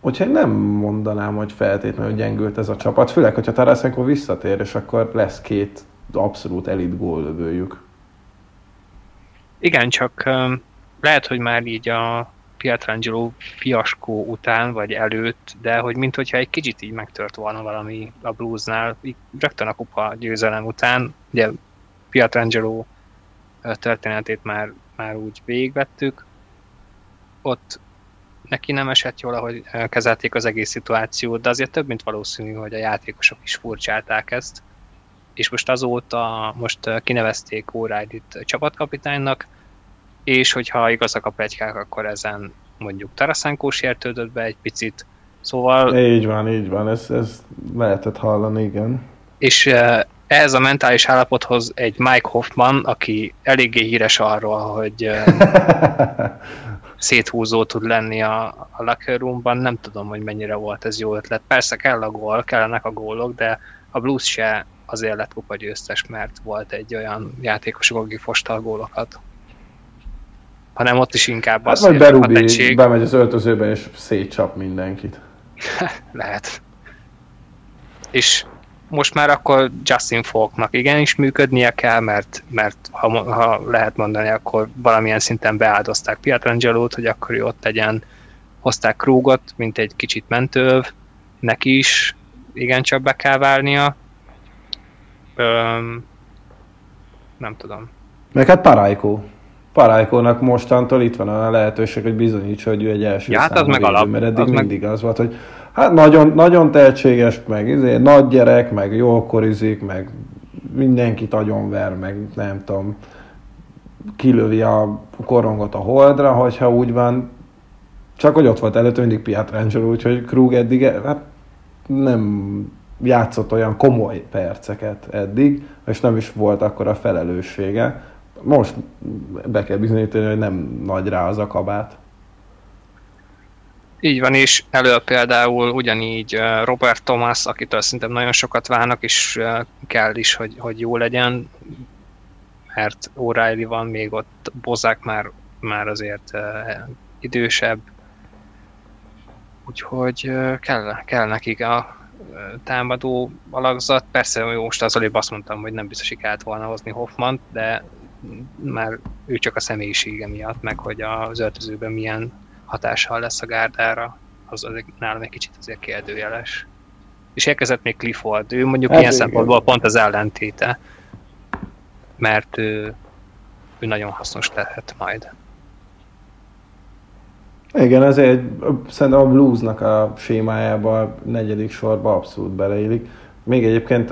Úgyhogy nem mondanám, hogy feltétlenül gyengült ez a csapat, főleg, hogyha Tarasenko visszatér, és akkor lesz két abszolút elit góllövőjük. Igen, csak lehet, hogy már így a Pietrangelo fiaskó után, vagy előtt, de hogy mint hogyha egy kicsit így megtört volna valami a bluesnál, így rögtön a kupa győzelem után, ugye Pietrangelo történetét már, már úgy végigvettük, ott neki nem esett jól, ahogy kezelték az egész szituációt, de azért több, mint valószínű, hogy a játékosok is furcsálták ezt, és most azóta most kinevezték O'Reilly-t csapatkapitánynak, és hogyha igazak a plegykák, akkor ezen mondjuk Taraszánkó sértődött be egy picit, szóval... Így van, így van, ez, ez lehetett hallani, igen. És ehhez a mentális állapothoz egy Mike Hoffman, aki eléggé híres arról, hogy széthúzó tud lenni a, a locker roomban, nem tudom, hogy mennyire volt ez jó ötlet. Persze kell a gól, kellenek a gólok, de a Blues se azért lett kupa győztes, mert volt egy olyan játékos, aki fosta a gólokat hanem ott is inkább hát az, hogy Berubi egység... bemegy az öltözőbe és szétcsap mindenkit. Lehet. És most már akkor Justin Falknak igenis működnie kell, mert, mert ha, ha lehet mondani, akkor valamilyen szinten beáldozták Pietrangelo-t, hogy akkor ő ott tegyen, hozták Krugot, mint egy kicsit mentőv, neki is igencsak be kell válnia. Öm, nem tudom. Meg hát Parajkó. Parájkónak mostantól itt van a lehetőség, hogy bizonyítsa, hogy ő egy első ja, hát az meg alap. mert eddig az mindig meg... az volt, hogy hát nagyon, nagyon tehetséges, meg izé, nagy gyerek, meg jól korizik, meg mindenkit ver, meg nem tudom, kilövi a korongot a holdra, hogyha úgy van. Csak hogy ott volt előtt mindig Pietrangelo, úgyhogy Krug eddig hát nem játszott olyan komoly perceket eddig, és nem is volt akkor a felelőssége most be kell bizonyítani, hogy nem nagy rá az a kabát. Így van, és elő például ugyanígy Robert Thomas, akitől szerintem nagyon sokat várnak, és kell is, hogy, hogy jó legyen, mert O'Reilly van, még ott Bozák már, már azért idősebb, úgyhogy kell, kell nekik a támadó alakzat. Persze most az előbb azt mondtam, hogy nem biztos, kellett volna hozni Hoffman, de már ő csak a személyisége miatt, meg hogy az öltözőben milyen hatással lesz a gárdára, az, az nálam egy kicsit azért kérdőjeles. És érkezett még Clifford, ő mondjuk hát ilyen igen. szempontból pont az ellentéte, mert ő, ő nagyon hasznos lehet majd. Igen, ezért szerintem a bluesnak a sémájába a negyedik sorba abszolút beleillik. Még egyébként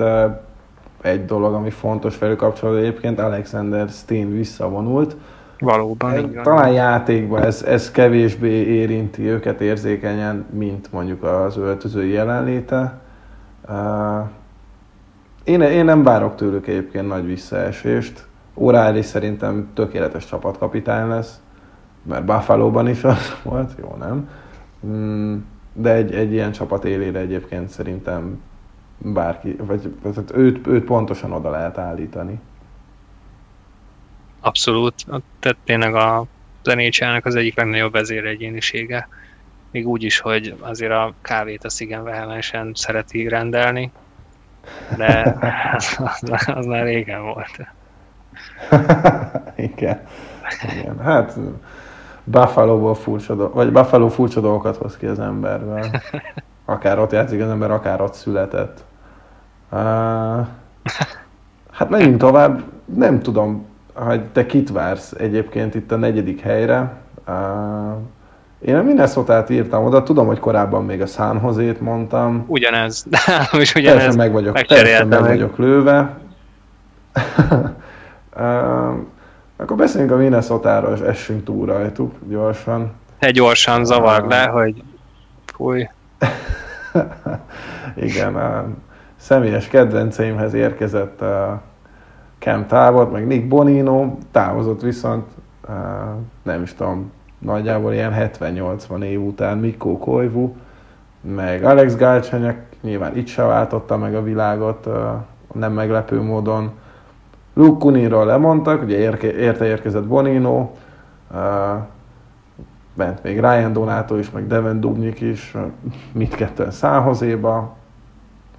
egy dolog, ami fontos velük kapcsolatban egyébként, Alexander Steen visszavonult. Valóban, van. Talán játékban ez, ez kevésbé érinti őket érzékenyen, mint mondjuk az öltöző jelenléte. Uh, én, én nem várok tőlük egyébként nagy visszaesést. O'Reilly szerintem tökéletes csapatkapitány lesz, mert Buffalo-ban is az volt, jó nem? Mm, de egy, egy ilyen csapat élére egyébként szerintem bárki, vagy tehát őt, őt pontosan oda lehet állítani. Abszolút. Tehát tényleg a zenécsának az egyik legnagyobb vezéregyénisége. Még úgy is, hogy azért a kávét a igen vehemensen szereti rendelni, de az, az, az már régen volt. Igen. Igen. Hát Buffalo-ból furcsa, vagy Buffalo furcsa dolgokat hoz ki az emberben. Akár ott játszik az ember, akár ott született. Uh, hát menjünk tovább. Nem tudom, hogy te kit vársz egyébként itt a negyedik helyre. Uh, Én a minnesota írtam oda, tudom, hogy korábban még a San Jose-t mondtam. Ugyanez, de is ugyanez. Teljesen meg vagyok, teljesen meg, vagyok lőve. uh, akkor beszéljünk a Minnesota-ról, és essünk túl rajtuk gyorsan. Te gyorsan zavard le, hogy fúj. Igen, a személyes kedvenceimhez érkezett a Cam Talbot, meg Nick Bonino, távozott viszont, nem is tudom, nagyjából ilyen 70-80 év után Mikko Koivu, meg Alex Galcsenyek, nyilván itt se váltotta meg a világot, nem meglepő módon. Luke Kuninról lemondtak, ugye érte érkezett Bonino, bent még Ryan Donato is, meg Devin Dubnyik is, mindketten Száhozéba.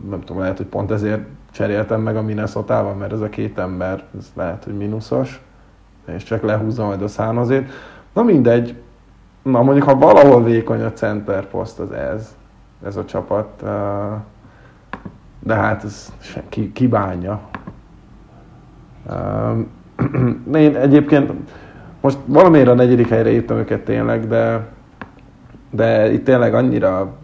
Nem tudom, lehet, hogy pont ezért cseréltem meg a minnesota mert ez a két ember, ez lehet, hogy mínuszos, és csak lehúzza majd a szánozét. Na mindegy, na mondjuk ha valahol vékony a center poszt, az ez, ez a csapat, de hát ez ki, ki bánja. Én egyébként most valamiért a negyedik helyre írtam őket tényleg, de, de itt tényleg annyira,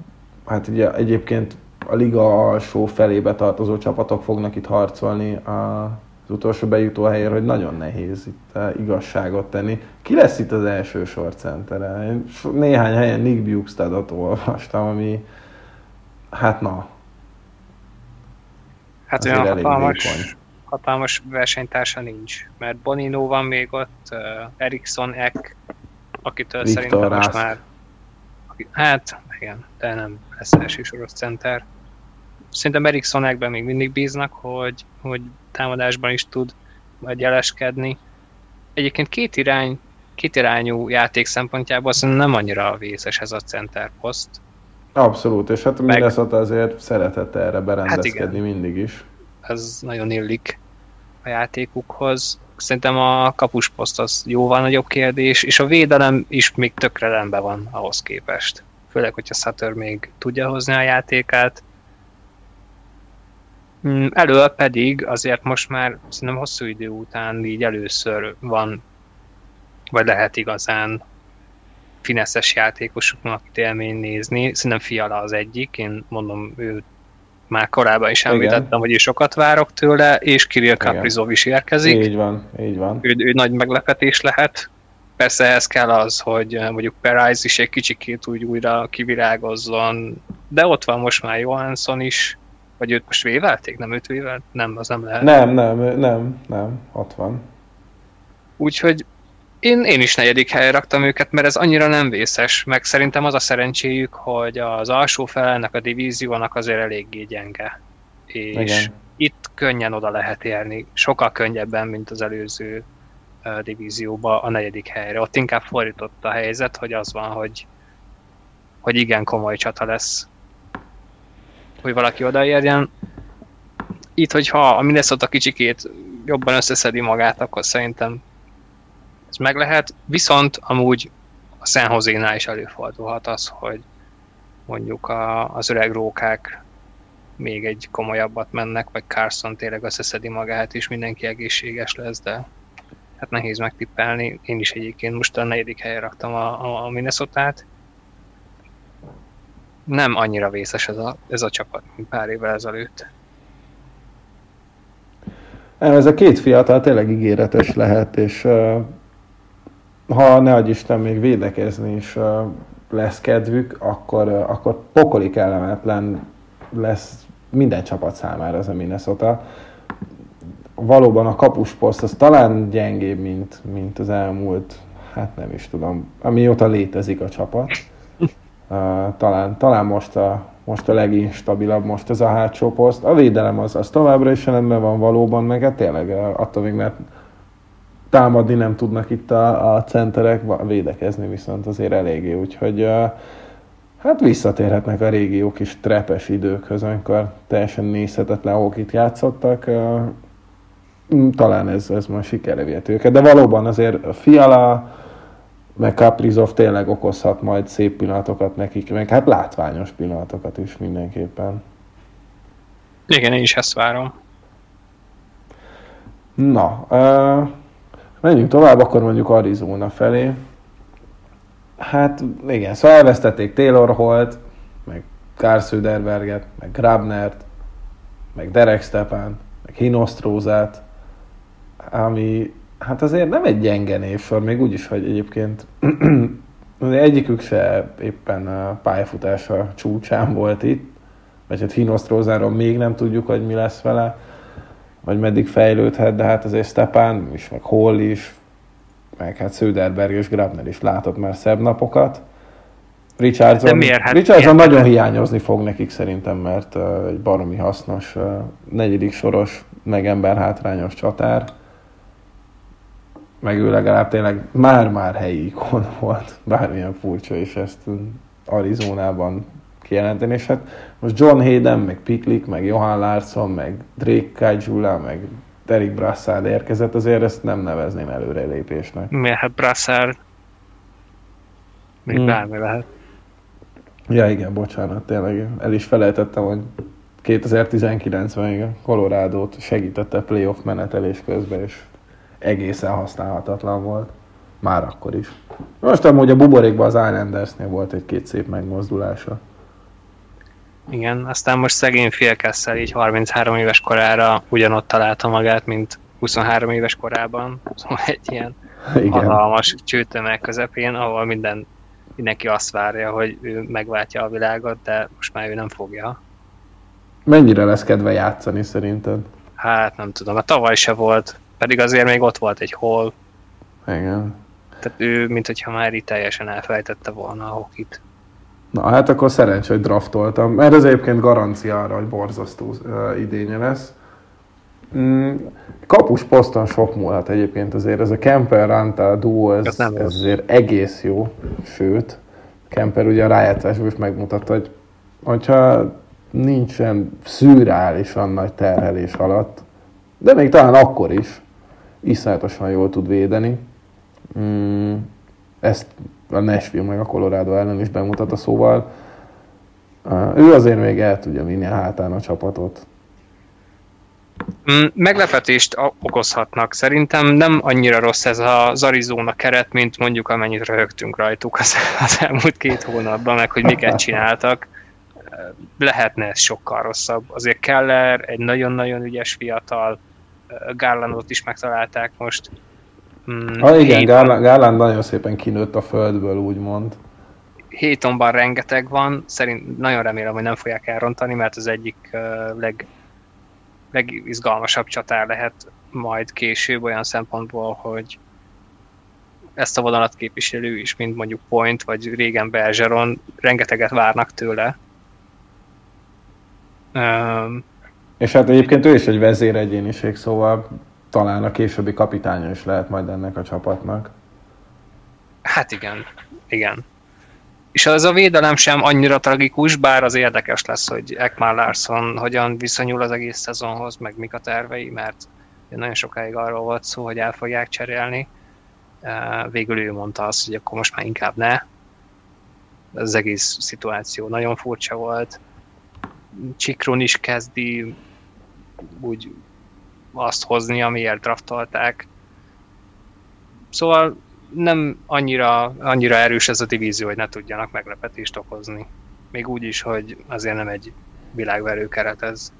hát ugye egyébként a liga alsó felébe tartozó csapatok fognak itt harcolni a, az utolsó bejutó helyért, hogy nagyon nehéz itt igazságot tenni. Ki lesz itt az első sorcentere? Én néhány helyen Nick Bukestadot olvastam, ami hát na. Hát olyan hatalmas, hatalmas versenytársa nincs, mert Bonino van még ott, uh, Eriksson Ek, akitől Victor szerintem Rász. most már hát igen, de nem lesz első soros center. Szerintem Eriksson Ekben még mindig bíznak, hogy, hogy támadásban is tud majd jeleskedni. Egyébként két irány, két irányú játék szempontjából szerintem nem annyira vészes ez a center poszt. Abszolút, és hát Meg... Minnesota azért szeretett erre berendezkedni hát mindig is. Ez nagyon illik a játékukhoz. Szerintem a kapusposzt az jóval nagyobb kérdés, és a védelem is még tökre rendben van ahhoz képest. Főleg, hogyha Sutter még tudja hozni a játékát. Mm, elől pedig azért most már szerintem hosszú idő után így először van, vagy lehet igazán fineszes játékosoknak élmény nézni. Szerintem Fiala az egyik, én mondom, ő már korábban is említettem, Igen. hogy én sokat várok tőle, és Kirill Kaprizov is érkezik. Így van, így van. Ő, ő nagy meglepetés lehet. Persze ez kell az, hogy mondjuk Perais is egy kicsikét úgy újra kivirágozzon, de ott van most már Johansson is, vagy őt most vévelték? Nem őt vévelt? Nem, az nem lehet. Nem, nem, nem, nem, ott van. Úgyhogy én, én is negyedik helyre raktam őket, mert ez annyira nem vészes, meg szerintem az a szerencséjük, hogy az alsó felelnek a divíziónak azért eléggé gyenge. És Igen. itt könnyen oda lehet érni, sokkal könnyebben, mint az előző uh, divízióba a negyedik helyre. Ott inkább fordított a helyzet, hogy az van, hogy, hogy igen komoly csata lesz, hogy valaki odaérjen. Itt, hogyha a Minnesota kicsikét jobban összeszedi magát, akkor szerintem meg lehet, viszont amúgy a San Jose-nál is előfordulhat az, hogy mondjuk a, az öreg rókák még egy komolyabbat mennek, vagy Carson tényleg összeszedi magát, és mindenki egészséges lesz, de hát nehéz megtippelni. Én is egyébként most a negyedik helyre raktam a, a, a Minnesota-t. Nem annyira vészes ez a, ez a csapat, mint pár évvel ezelőtt. Ez a két fiatal tényleg ígéretes lehet, és uh, ha ne Isten még védekezni is lesz kedvük, akkor, akkor pokoli kellemetlen lesz minden csapat számára ez a Minnesota. Valóban a kapusposzt az talán gyengébb, mint, mint az elmúlt, hát nem is tudom, amióta létezik a csapat. Talán, talán most a, most a leginstabilabb most ez a hátsó poszt. A védelem az, az továbbra is rendben van valóban, meg hát tényleg attól még, mert támadni nem tudnak itt a, a centerek, védekezni viszont azért eléggé, úgyhogy hát visszatérhetnek a régiók kis trepes időkhöz, amikor teljesen nézhetetlen itt játszottak. Talán ez, ez majd sikerre őket, de valóban azért a Fiala, meg Kaprizov tényleg okozhat majd szép pillanatokat nekik, meg hát látványos pillanatokat is mindenképpen. Igen, én is ezt várom. Na, uh, Menjünk tovább, akkor mondjuk Arizona felé. Hát igen, szóval elvesztették Taylor Holt, meg Karl Söderberget, meg Grabnert, meg Derek Stepan, meg Hinostrózát, ami hát azért nem egy gyenge névsor, még úgyis, hogy egyébként egyikük se éppen a pályafutása csúcsán volt itt, vagy hát Hinostrózáról még nem tudjuk, hogy mi lesz vele, vagy meddig fejlődhet, de hát azért Stepan is, meg Hall is, meg hát Söderberg és Grabner is látott már szebb napokat. Richardson, miért? Hát Richardson miért? nagyon hiányozni fog nekik szerintem, mert uh, egy baromi hasznos uh, negyedik soros, meg ember hátrányos csatár. Meg ő legalább tényleg már-már helyi ikon volt, bármilyen furcsa is ezt Arizonában kijelenteni, és hát most John Hayden, meg Piklik, meg Johan Larson, meg Drake Kajula, meg Derek Brassard érkezett, azért ezt nem nevezném előrelépésnek. Miért? Hát Brassard még hmm. bármi lehet. Ja igen, bocsánat, tényleg el is felejtettem, hogy 2019-ben igen, Colorado-t segítette playoff menetelés közben, és egészen használhatatlan volt. Már akkor is. Most amúgy a buborékban az Islandersnél volt egy-két szép megmozdulása. Igen, aztán most szegény Phil Kessel így 33 éves korára ugyanott találta magát, mint 23 éves korában. Szóval egy ilyen Igen. hatalmas csőtömeg közepén, ahol minden, mindenki azt várja, hogy ő megváltja a világot, de most már ő nem fogja. Mennyire lesz kedve játszani szerinted? Hát nem tudom, a tavaly se volt, pedig azért még ott volt egy hol. Igen. Tehát ő, mint hogyha már itt teljesen elfelejtette volna a hokit. Na hát akkor szerencs, hogy draftoltam, mert ez egyébként garancia arra, hogy borzasztó idénye lesz. Mm, kapus poszton sok múlhat egyébként azért, ez a Kemper Ranta duo, ez, ez, nem ez azért egész jó, sőt, Kemper ugye a rájátszásban is megmutatta, hogy hogyha nincsen szürreálisan nagy terhelés alatt, de még talán akkor is iszonyatosan jól tud védeni. Mm, ezt a Nashville meg a Colorado ellen is bemutatta, szóval ő azért még el tudja vinni a hátán a csapatot. Mm, meglepetést okozhatnak. Szerintem nem annyira rossz ez az Arizona keret, mint mondjuk amennyit röhögtünk rajtuk az, az elmúlt két hónapban, meg hogy miket csináltak. Lehetne ez sokkal rosszabb. Azért Keller egy nagyon-nagyon ügyes fiatal, Garlandot is megtalálták most, Mm, ha igen, Garland, Garland nagyon szépen kinőtt a földből, úgymond. Hétonban rengeteg van, szerint nagyon remélem, hogy nem fogják elrontani, mert az egyik uh, leg, legizgalmasabb csatár lehet majd később olyan szempontból, hogy ezt a vonalat képviselő is, mint mondjuk Point, vagy régen Bergeron, rengeteget várnak tőle. Um, és hát egyébként ő is egy vezéregyéniség, szóval talán a későbbi kapitánya is lehet majd ennek a csapatnak. Hát igen, igen. És az a védelem sem annyira tragikus, bár az érdekes lesz, hogy Ekmar Larson hogyan viszonyul az egész szezonhoz, meg mik a tervei, mert nagyon sokáig arról volt szó, hogy el fogják cserélni. Végül ő mondta azt, hogy akkor most már inkább ne. Az egész szituáció nagyon furcsa volt. Csikron is kezdi úgy azt hozni, amiért draftolták. Szóval nem annyira, annyira erős ez a divízió, hogy ne tudjanak meglepetést okozni. Még úgy is, hogy azért nem egy világverő keret ez.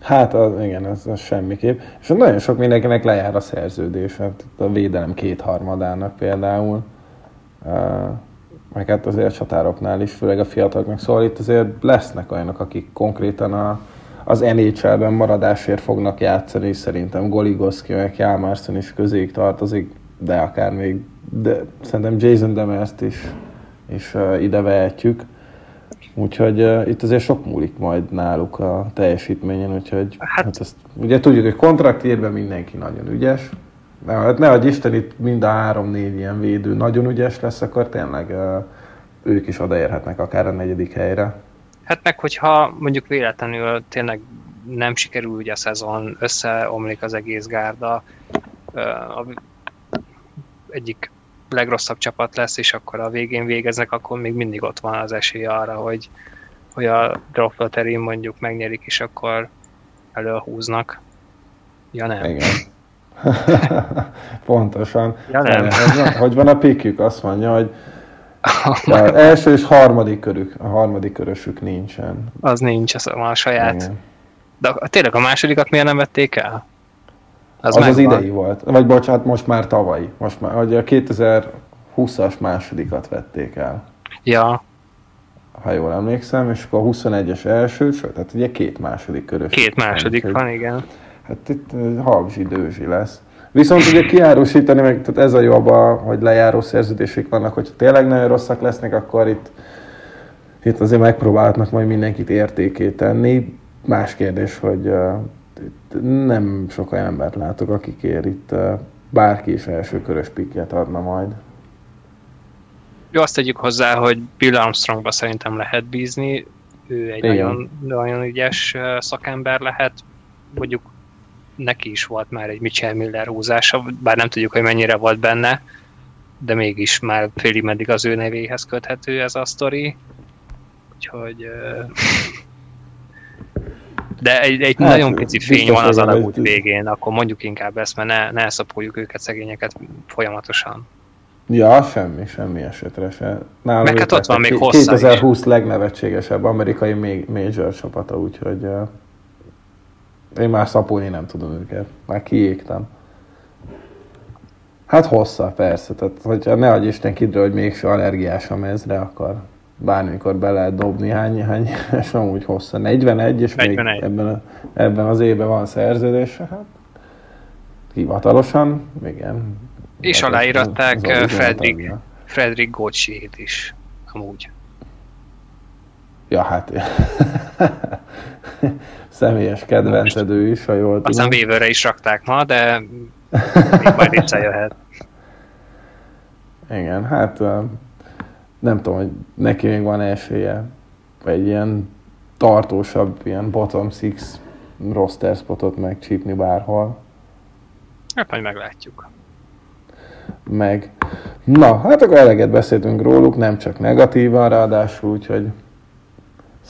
Hát az, igen, ez, az semmiképp. És nagyon sok mindenkinek lejár a szerződés, hát a védelem kétharmadának például. Uh, meg hát azért a csatároknál is, főleg a fiataloknak. Szóval itt azért lesznek olyanok, akik konkrétan a, az NHL-ben maradásért fognak játszani, szerintem Goligoszki, meg Jálmárszon is közéig tartozik, de akár még, de szerintem Jason Demers-t is, is uh, ide vehetjük. Úgyhogy uh, itt azért sok múlik majd náluk a teljesítményen, úgyhogy hát, hát ezt, ugye tudjuk, hogy kontraktérben mindenki nagyon ügyes, ne, hát nehogy Isten itt mind a három-négy ilyen védő nagyon ügyes lesz, akkor tényleg uh, ők is odaérhetnek akár a negyedik helyre. Hát meg, hogyha mondjuk véletlenül tényleg nem sikerül ugye a szezon, összeomlik az egész gárda, a egyik legrosszabb csapat lesz, és akkor a végén végeznek, akkor még mindig ott van az esély arra, hogy, hogy a drop lottery mondjuk megnyerik, és akkor előhúznak. Ja nem. Igen. Pontosan. Ja nem. Hogy van a pikük? Azt mondja, hogy Ja, első és harmadik körük, a harmadik körösük nincsen. Az nincs, az a saját. Igen. De tényleg a másodikat miért nem vették el? Az, az, az idei volt. Vagy bocsánat, most már tavalyi. Most már, hogy a 2020-as másodikat vették el. Ja. Ha jól emlékszem, és akkor a 21-es első, sőt, tehát ugye két második körös. Két második van, igen. Hát itt halvzsi dőzsi lesz. Viszont ugye kiárusítani, meg, tehát ez a jobb, hogy lejáró szerződések vannak, hogyha tényleg nagyon rosszak lesznek, akkor itt, itt azért megpróbálhatnak majd mindenkit értékét tenni. Más kérdés, hogy uh, nem sok olyan embert látok, akikért itt uh, bárki is első körös pikket adna majd. Jó, azt tegyük hozzá, hogy Bill Armstrongba szerintem lehet bízni, ő egy nagyon, nagyon ügyes szakember lehet, mondjuk neki is volt már egy Mitchell Miller húzása, bár nem tudjuk, hogy mennyire volt benne, de mégis már félig meddig az ő nevéhez köthető ez a sztori. Úgyhogy... De egy, egy hát, nagyon pici fény van az alagút végén, akkor mondjuk inkább ezt, mert ne, ne szapoljuk őket, szegényeket folyamatosan. Ja, semmi, semmi esetre se. Nálam Meg hát ott van még hossza 2020 is. legnevetségesebb amerikai major csapata, úgyhogy én már szapulni nem tudom őket. Már kiégtem. Hát hossza, persze. Tehát, hogyha ne adj Isten kidről, hogy mégse allergiás a mezre, akkor bármikor be lehet dobni hány, hány, és amúgy hossza. 41, és 41. még ebben, a, ebben az évben van szerződése, hát hivatalosan, igen. És aláíratták Fredrik, Fredrik Gocsiét is, amúgy. Ja, hát személyes kedvenced ő is, ha jól tudom. Aztán Weaverre is rakták ma, de még majd visszajöhet. Igen, hát nem tudom, hogy neki még van esélye egy ilyen tartósabb, ilyen bottom six roster spotot megcsípni bárhol. Hát majd meglátjuk. Meg. Na, hát akkor eleget beszéltünk róluk, nem csak negatívan, ráadásul, úgyhogy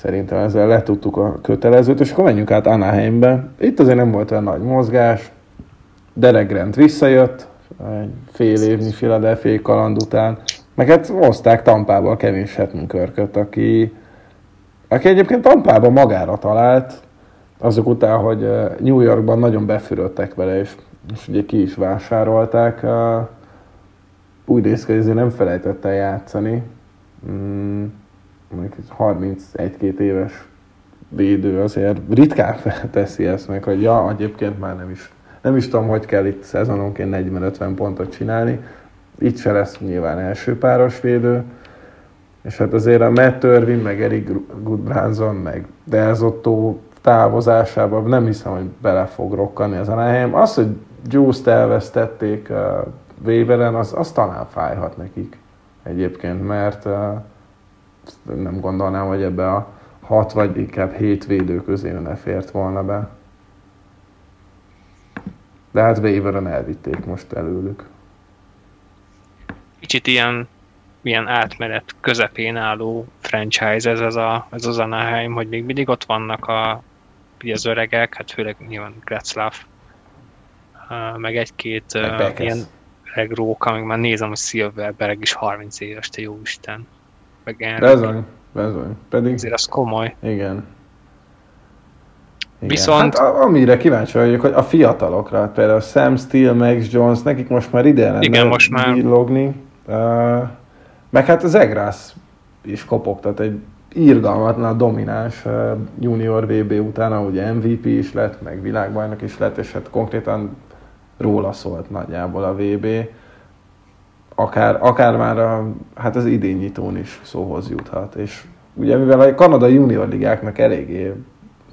Szerintem ezzel letudtuk a kötelezőt, és akkor menjünk át Anaheimbe. Itt azért nem volt olyan nagy mozgás. Derek Grant visszajött, egy fél évnyi Philadelphia kaland után. Meg hát hozták Tampába a Kevin Shattenkirköt, aki, aki egyébként Tampába magára talált, azok után, hogy New Yorkban nagyon befürödtek vele, és, és ugye ki is vásárolták. Úgy néz ki, hogy nem felejtette játszani. Mm 31-2 éves védő azért ritkán teszi ezt meg, hogy ja, egyébként már nem is, nem is tudom, hogy kell itt szezononként 40-50 pontot csinálni. Itt se lesz nyilván első páros védő, és hát azért a Matt Irvin, meg Eric Goodbranson, meg Delzotto távozásában nem hiszem, hogy bele fog rokkani az Anaheim. Az, hogy Juice-t elvesztették uh, Waveren, az, az talán fájhat nekik egyébként, mert uh, nem gondolnám, hogy ebbe a hat vagy inkább hét védő közé ne fért volna be. De hát Waveren elvitték most előlük. Kicsit ilyen, ilyen átmenet közepén álló franchise ez, ez, a, ez az Anaheim, hogy még mindig ott vannak a, az öregek, hát főleg nyilván Gretzlaff, meg egy-két uh, ilyen regrók, amíg már nézem, hogy Silverberg is 30 éves, te jó Isten meg erre. Bezony, bezony. Pedig... Azért az komoly. Igen. Igen. Viszont... Hát amire kíváncsi vagyok, hogy a fiatalokra, például Sam Steele, Max Jones, nekik most már ide lenne Igen, most már... Billogni. Uh, meg hát az Egrász is kopogtat egy írgalmatlan, domináns uh, junior VB után, ugye MVP is lett, meg világbajnok is lett, és hát konkrétan róla szólt nagyjából a VB akár, akár már a, hát az idénynyitón is szóhoz juthat. És ugye mivel a kanadai junior ligáknak eléggé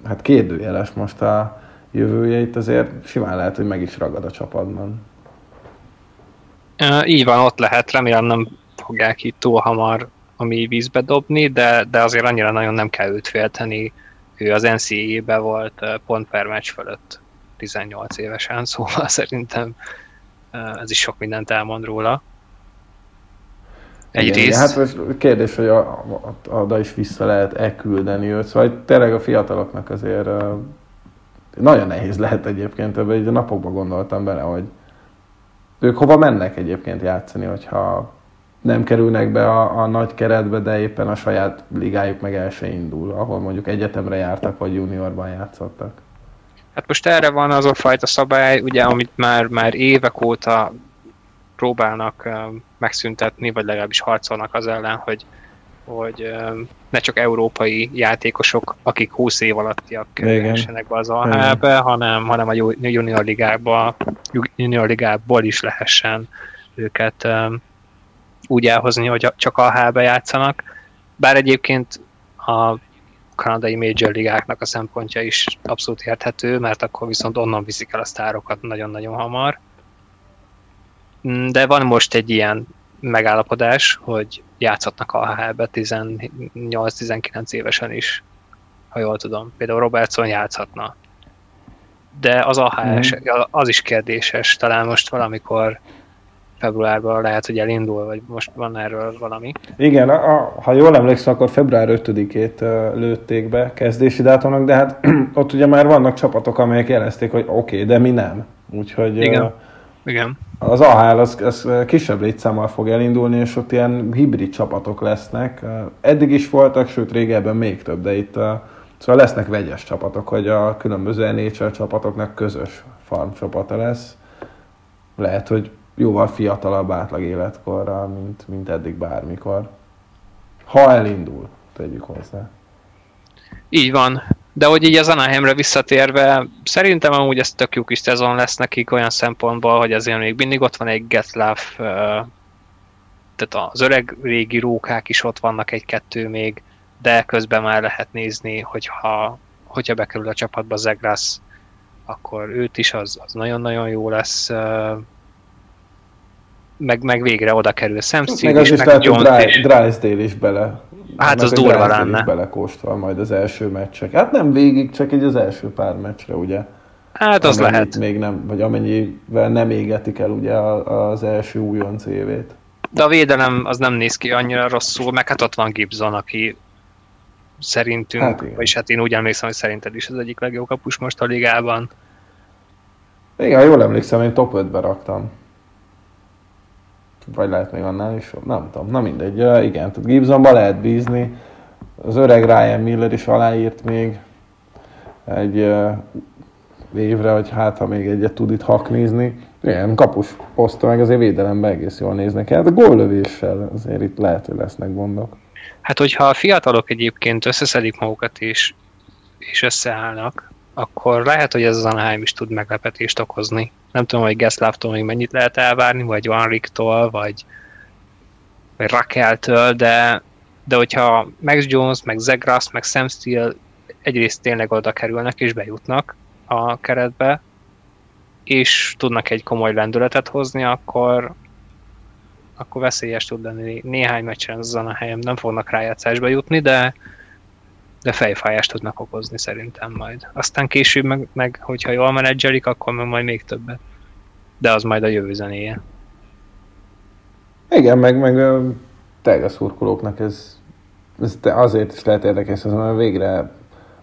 hát kérdőjeles most a jövője, itt azért simán lehet, hogy meg is ragad a csapatban. így van, ott lehet, remélem nem fogják itt túl hamar a mély vízbe dobni, de, de azért annyira nagyon nem kell őt félteni. Ő az NCAA-be volt pont per meccs fölött 18 évesen, szóval szerintem ez is sok mindent elmond róla. Egyrészt. Hát most kérdés, hogy a, a, oda is vissza lehet-e küldeni őt. Szóval tényleg a fiataloknak azért uh, nagyon nehéz lehet egyébként, ebben egy napokban gondoltam bele, hogy ők hova mennek egyébként játszani, hogyha nem kerülnek be a, a nagy keretbe, de éppen a saját ligájuk meg el se indul, ahol mondjuk egyetemre jártak, vagy juniorban játszottak. Hát most erre van az a fajta szabály, ugye, amit már, már évek óta próbálnak megszüntetni, vagy legalábbis harcolnak az ellen, hogy, hogy ne csak európai játékosok, akik 20 év alattiak kerülhessenek be az AHL-be, hanem, hanem a junior ligába, junior ligából is lehessen őket úgy elhozni, hogy csak AHL-be játszanak. Bár egyébként a kanadai major ligáknak a szempontja is abszolút érthető, mert akkor viszont onnan viszik el a sztárokat nagyon-nagyon hamar. Mm, de van most egy ilyen megállapodás, hogy játszhatnak a AHL-be 18-19 évesen is, ha jól tudom. Például Robertson játszhatna. De az AHL mm. az is kérdéses, talán most valamikor februárban lehet, hogy elindul, vagy most van erről valami. Igen, a, a, ha jól emlékszem, akkor február 5-ét lőtték be kezdési dátumnak, de hát ott ugye már vannak csapatok, amelyek jelezték, hogy oké, okay, de mi nem. Úgyhogy Igen. Uh, Igen. Az AHL az, az kisebb létszámmal fog elindulni, és ott ilyen hibrid csapatok lesznek. Eddig is voltak, sőt régebben még több, de itt szóval lesznek vegyes csapatok, hogy a különböző NHL csapatoknak közös farm csapata lesz. Lehet, hogy jóval fiatalabb átlag életkorral, mint, mint eddig bármikor. Ha elindul, tegyük hozzá. Így van. De hogy így az Anaheimre visszatérve, szerintem amúgy ez tök jó kis szezon lesz nekik olyan szempontból, hogy azért még mindig ott van egy Getlaf, tehát az öreg régi rókák is ott vannak egy-kettő még, de közben már lehet nézni, hogyha, hogyha bekerül a csapatba Zegras, akkor őt is, az, az nagyon-nagyon jó lesz meg, meg végre oda kerül Sam Steele meg az is, meg lehet, is. Drysdale is bele. Hát az durva lenne. belekóstol majd az első meccsek. Hát nem végig, csak egy az első pár meccsre, ugye? Hát az lehet. Még nem, vagy amennyivel nem égetik el ugye az első újonc évét. De a védelem az nem néz ki annyira rosszul, meg hát ott van Gibson, aki szerintünk, hát vagyis hát én úgy emlékszem, hogy szerinted is az egyik legjobb kapus most a ligában. Igen, jól emlékszem, én top 5-be raktam vagy lehet még annál is, nem tudom, na mindegy. Ja, igen, tehát Gibsonba lehet bízni, az öreg Ryan Miller is aláírt még egy uh, évre, hogy hát ha még egyet tud itt haknézni. Igen, kapus poszta meg azért védelemben egész jól néznek el, de góllövéssel azért itt lehet, hogy lesznek gondok. Hát, hogyha a fiatalok egyébként összeszedik magukat és, és összeállnak, akkor lehet, hogy ez az Anaheim is tud meglepetést okozni. Nem tudom, hogy Gesslavtól még mennyit lehet elvárni, vagy Van Ricktól, vagy, vagy Rakeltől, de, de hogyha Max Jones, meg Zegras, meg Sam Steele egyrészt tényleg oda kerülnek és bejutnak a keretbe, és tudnak egy komoly lendületet hozni, akkor, akkor veszélyes tud lenni. Néhány meccsen az a helyem nem fognak rájátszásba jutni, de, de fejfájást tudnak okozni szerintem majd. Aztán később meg, meg hogyha jól menedzselik, akkor meg majd még többet. De az majd a jövő zenéje. Igen, meg, meg tényleg szurkolóknak ez, ez azért is lehet érdekes, mert végre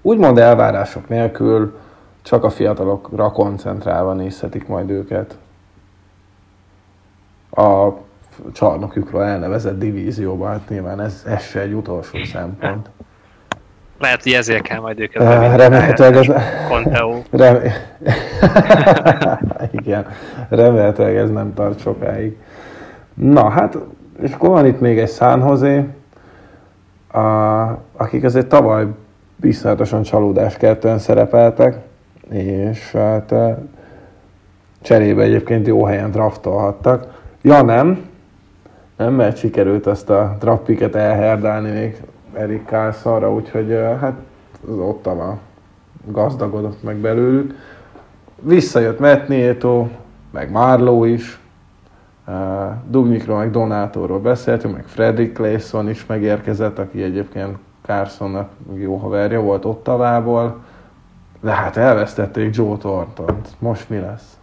úgymond elvárások nélkül csak a fiatalokra koncentrálva nézhetik majd őket. A csarnokjukról elnevezett divízióban, hát nyilván ez, ez se egy utolsó szempont. Lehet, hogy ezért kell majd őket uh, Remélhetőleg ez... Conteo. Rem... Igen, remélhetőleg ez nem tart sokáig. Na, hát, és akkor van itt még egy San Jose, a, akik azért tavaly biztosan csalódás kettően szerepeltek, és hát cserébe egyébként jó helyen draftolhattak. Ja nem, nem, mert sikerült ezt a draft picket elherdálni még Erik Carlsonra, úgyhogy hát az Ottawa gazdagodott meg belőlük. Visszajött Matt Nieto, meg Marlowe is, uh, Dubnikról, meg Donátóról beszéltünk, meg Frederick Clayson is megérkezett, aki egyébként Carsonnak jó haverja volt Ottavából, de hát elvesztették Joe thornton Most mi lesz?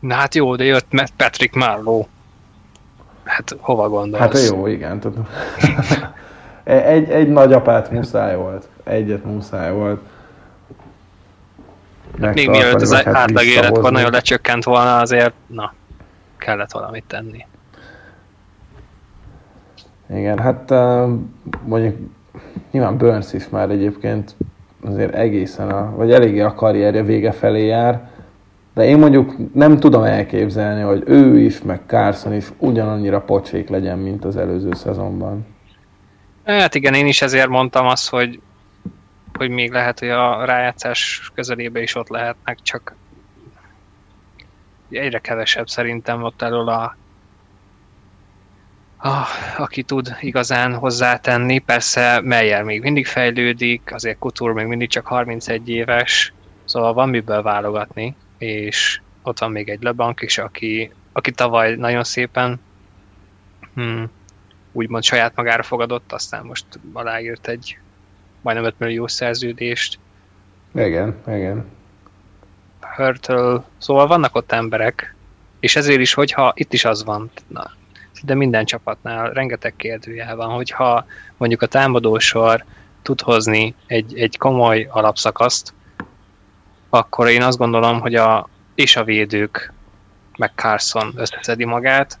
Na hát jó, de jött Patrick Marlowe. Hát hova gondolsz? Hát jó, igen. Tudom. egy, egy nagyapát muszáj volt. Egyet muszáy volt. Hát még mielőtt az hát átlag életkor nagyon lecsökkent volna, azért na, kellett valamit tenni. Igen, hát mondjuk nyilván Burns is már egyébként azért egészen, a, vagy eléggé a karrierje vége felé jár, de én mondjuk nem tudom elképzelni, hogy ő is, meg Carson is ugyanannyira pocsék legyen, mint az előző szezonban. Hát igen, én is ezért mondtam azt, hogy, hogy még lehet, hogy a rájátszás közelébe is ott lehetnek, csak egyre kevesebb szerintem ott elől a, a aki tud igazán hozzátenni. Persze Meyer még mindig fejlődik, azért Kutur még mindig csak 31 éves, szóval van miből válogatni, és ott van még egy Lebank is, aki, aki tavaly nagyon szépen hmm, úgymond saját magára fogadott, aztán most aláírt egy majdnem 5 millió szerződést. Igen, igen. Hurtle, szóval vannak ott emberek, és ezért is, hogyha itt is az van, na, de minden csapatnál rengeteg kérdőjel van, hogyha mondjuk a támadósor tud hozni egy, egy komoly alapszakaszt, akkor én azt gondolom, hogy a, és a védők, meg Carson összeszedi magát,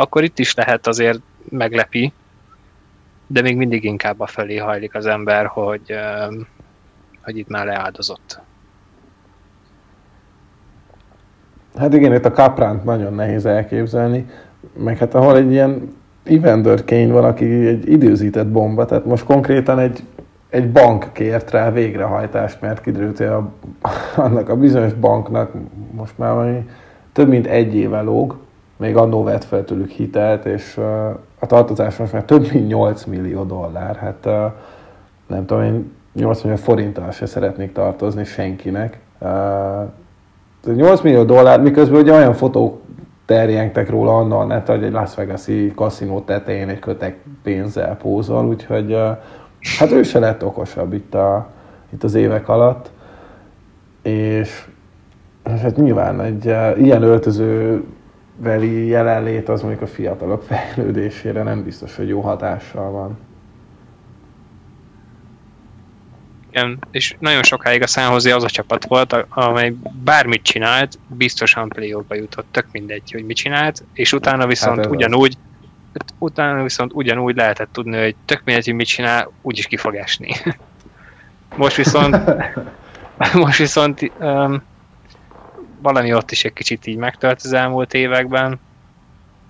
akkor itt is lehet azért meglepi, de még mindig inkább a felé hajlik az ember, hogy, hogy itt már leáldozott. Hát igen, itt a Capránt nagyon nehéz elképzelni, meg hát ahol egy ilyen Evander Kane van, aki egy időzített bomba, tehát most konkrétan egy, egy bank kért rá végrehajtást, mert kiderült, hogy a, annak a bizonyos banknak most már valami több mint egy éve lóg, még annó vett fel tőlük hitelt, és a tartozás most már több mint 8 millió dollár. Hát nem tudom, én 8 millió forinttal se szeretnék tartozni senkinek. 8 millió dollár, miközben ugye olyan fotók terjengtek róla annal net, hogy egy Las Vegas-i kaszinó tetején egy kötek pénzzel pózol, úgyhogy hát ő se lett okosabb itt, a, itt az évek alatt. És hát nyilván egy ilyen öltöző veli jelenlét az mondjuk a fiatalok fejlődésére nem biztos, hogy jó hatással van. Igen, és nagyon sokáig a Szánhozi az a csapat volt, amely bármit csinált, biztosan play jutott, tök mindegy, hogy mit csinált, és utána viszont hát ugyanúgy, utána viszont ugyanúgy lehetett tudni, hogy tök mindegy, hogy mit csinál, úgyis ki fog esni. Most viszont, most viszont um, valami ott is egy kicsit így megtört az elmúlt években.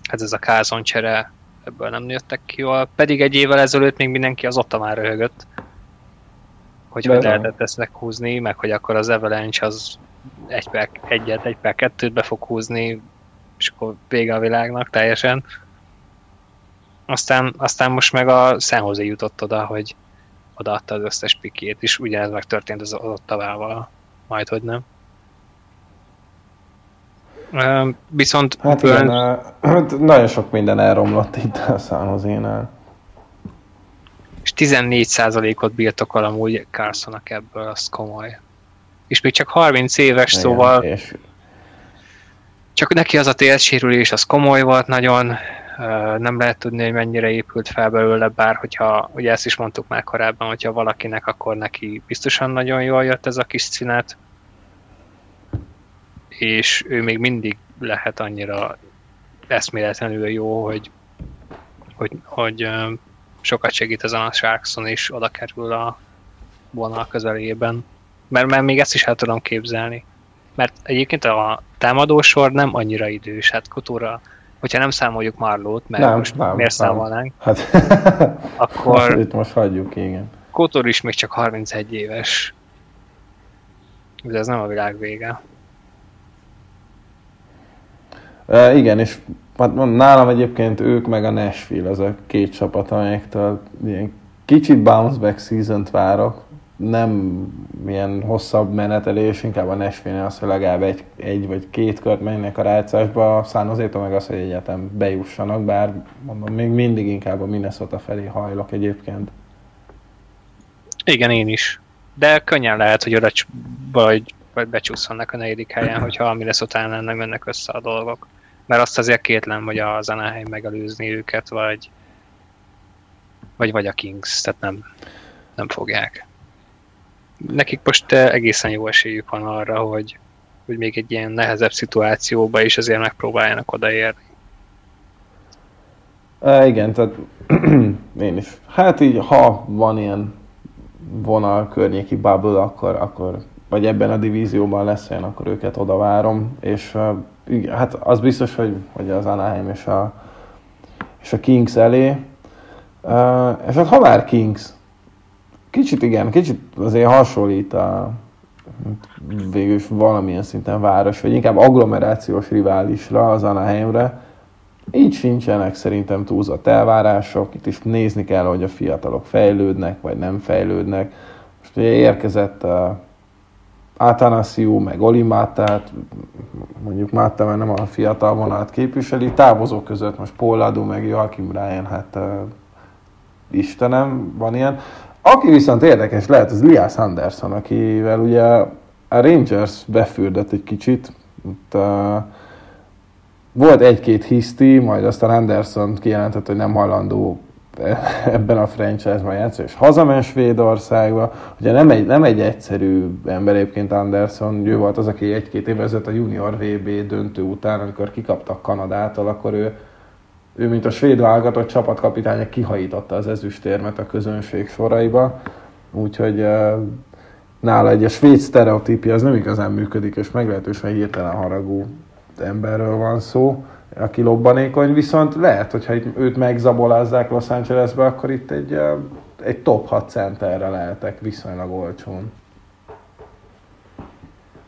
Hát ez a kázon csere, ebből nem jöttek ki jól. Pedig egy évvel ezelőtt még mindenki az ott már röhögött. Hogy hogy lehetett ezt meghúzni, meg hogy akkor az Avalanche az egy per egyet, egy per kettőt be fog húzni, és akkor vége a világnak teljesen. Aztán, aztán most meg a San jutott oda, hogy odaadta az összes pikét, és ugyanez megtörtént az Ottavával, majd hogy nem. Viszont hát Burns... igen, hát nagyon sok minden elromlott itt a San És 14%-ot birtokol amúgy carson ebből, az komoly. És még csak 30 éves, igen, szóval és... csak neki az a térsérülés, az komoly volt nagyon, nem lehet tudni, hogy mennyire épült fel belőle, bár hogyha, ugye ezt is mondtuk már korábban, hogyha valakinek, akkor neki biztosan nagyon jól jött ez a kis színet, és ő még mindig lehet annyira eszméletlenül jó, hogy, hogy, hogy sokat segít ezen a Sharkson is oda kerül a vonal közelében. Mert, mert még ezt is el tudom képzelni. Mert egyébként a támadósor nem annyira idős, hát Kutura, hogyha nem számoljuk Marlót, mert nem, most nem, miért nem. számolnánk, hát, akkor itt most hagyjuk, igen. Kotor is még csak 31 éves. De ez nem a világ vége. Igen, és hát nálam egyébként ők meg a Nashville, az a két csapat, amelyektől ilyen kicsit bounce back season várok, nem ilyen hosszabb menetelés, inkább a nashville az, hogy legalább egy, egy vagy két kört menjenek a rájátszásba, a San meg az, hogy egyetem bejussanak, bár mondom, még mindig inkább a Minnesota felé hajlok egyébként. Igen, én is. De könnyen lehet, hogy oda vagy, vagy becsúszanak a negyedik helyen, hogyha a Minnesota nem mennek össze a dolgok mert azt azért kétlem, hogy az Anaheim megelőzni őket, vagy, vagy, vagy a Kings, tehát nem, nem fogják. Nekik most eh, egészen jó esélyük van arra, hogy, hogy még egy ilyen nehezebb szituációba is azért megpróbáljanak odaérni. Uh, igen, tehát én is. Hát így, ha van ilyen vonal környéki bubble, akkor, akkor vagy ebben a divízióban lesz olyan, akkor őket oda várom, és igen, hát az biztos, hogy, hogy az Anaheim és a, és a Kings elé, uh, és hát ha már Kings, kicsit igen, kicsit azért hasonlít a végül is valamilyen szinten város, vagy inkább agglomerációs riválisra, az Anaheimre, így sincsenek szerintem túlzott elvárások, itt is nézni kell, hogy a fiatalok fejlődnek, vagy nem fejlődnek. Most ugye érkezett uh, Atanasiu, meg Oli Mátát, mondjuk Máta, mert nem a fiatal vonalat képviseli, távozók között most Paul Adu, meg Joachim Ryan, hát uh, Istenem, van ilyen. Aki viszont érdekes lehet, az Lias Anderson, akivel ugye a Rangers befürdött egy kicsit, ott, uh, volt egy-két hiszti, majd aztán Anderson kijelentett, hogy nem hajlandó ebben a franchise-ban játszani, és hazament Svédországba. Ugye nem egy, nem egy egyszerű ember egyébként Anderson, ő volt az, aki egy-két évvel ezelőtt a junior VB döntő után, amikor kikaptak Kanadától, akkor ő, ő mint a svéd válogatott csapatkapitánya kihajította az ezüstérmet a közönség soraiba, úgyhogy nála egy a svéd sztereotípia az nem igazán működik, és meglehetősen hirtelen haragú emberről van szó, aki lobbanékony, viszont lehet, hogyha itt őt megzabolázzák Los Angelesbe, akkor itt egy, egy top 6 centerre lehetek viszonylag olcsón.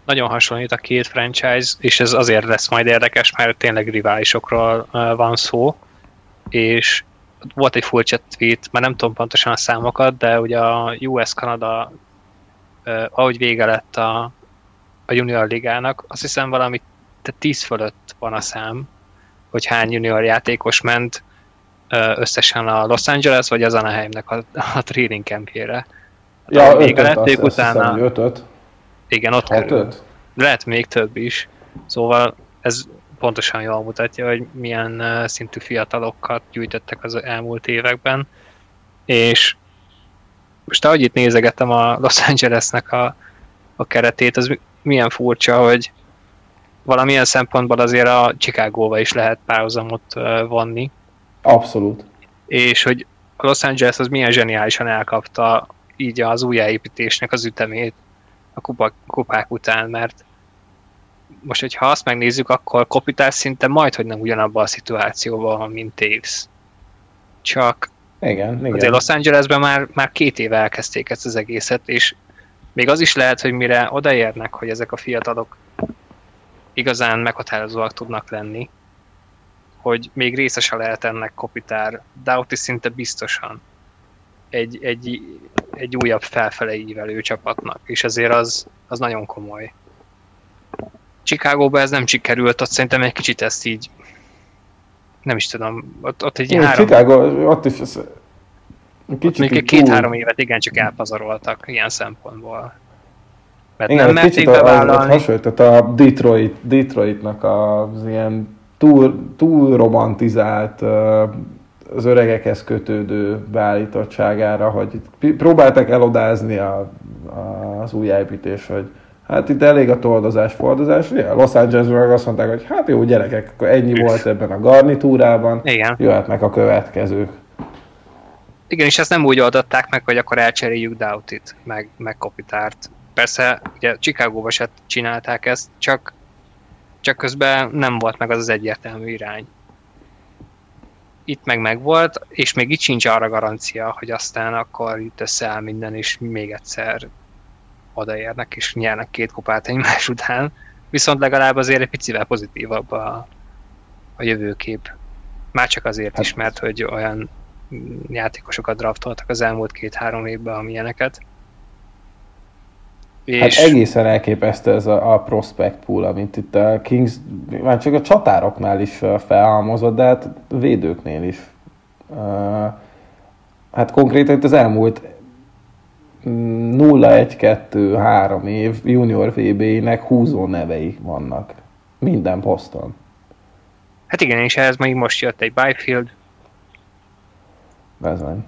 Nagyon hasonlít a két franchise, és ez azért lesz majd érdekes, mert tényleg riválisokról van szó, és volt egy furcsa tweet, már nem tudom pontosan a számokat, de ugye a US-Kanada, ahogy vége lett a, a junior ligának, azt hiszem valami tehát 10 fölött van a szám, hogy hány junior játékos ment összesen a Los Angeles vagy az Anaheimnek a, a training campjére. Ja, még ötöt, lették azt utána. Hiszem, ötöt. Igen, ott körül. Lehet még több is. Szóval ez pontosan jól mutatja, hogy milyen szintű fiatalokat gyűjtöttek az elmúlt években. És most ahogy itt nézegetem a Los Angelesnek a, a keretét, az milyen furcsa, hogy valamilyen szempontból azért a Chicago-ba is lehet párhuzamot vonni. Abszolút. És hogy a Los Angeles az milyen zseniálisan elkapta így az újjáépítésnek az ütemét a kupak, kupák után, mert most, hogyha azt megnézzük, akkor Kopitás szinte majd, hogy nem ugyanabban a szituációban, mint Taves. Csak igen, igen. azért Los Angelesben már, már két éve elkezdték ezt az egészet, és még az is lehet, hogy mire odaérnek, hogy ezek a fiatalok igazán meghatározóak tudnak lenni, hogy még részese lehet ennek Kopitár, Doughty szinte biztosan egy, egy, egy újabb felfele ívelő csapatnak, és ezért az, az nagyon komoly. Chicagóba ez nem sikerült, ott szerintem egy kicsit ezt így nem is tudom, ott, ott egy Jó, három... Chicago, ott is ez kicsit ott még két-három évet igencsak elpazaroltak ilyen szempontból. Mert Igen, nem merték bevállalni. Hasonlított a Detroit, Detroitnak az ilyen túl, túl romantizált az öregekhez kötődő beállítottságára, hogy próbáltak elodázni a, a, az újjáépítés, hogy hát itt elég a toldozás, fordozás. Ja, Los Angelesben azt mondták, hogy hát jó gyerekek, akkor ennyi volt ebben a garnitúrában, Igen. jöhetnek a következők. Igen, és ezt nem úgy oldották meg, hogy akkor elcseréljük Doughtit, meg, meg Kopitárt. Persze, ugye Chicagóba se csinálták ezt, csak, csak közben nem volt meg az az egyértelmű irány. Itt meg megvolt, és még itt sincs arra garancia, hogy aztán akkor itt összeáll minden, és még egyszer odaérnek, és nyernek két kupát egymás után. Viszont legalább azért egy picivel pozitívabb a, a jövőkép. Már csak azért is, hát- mert hogy olyan játékosokat draftoltak az elmúlt két-három évben, amilyeneket. És... Hát egészen elképesztő ez a, a prospect pool, amit itt a Kings, már csak a csatároknál is felhalmozott, de hát védőknél is. Hát konkrétan itt az elmúlt 0-1-2-3 év junior VB-nek húzó nevei vannak. Minden poszton. Hát igen, és ehhez még most jött egy Byfield. Bezony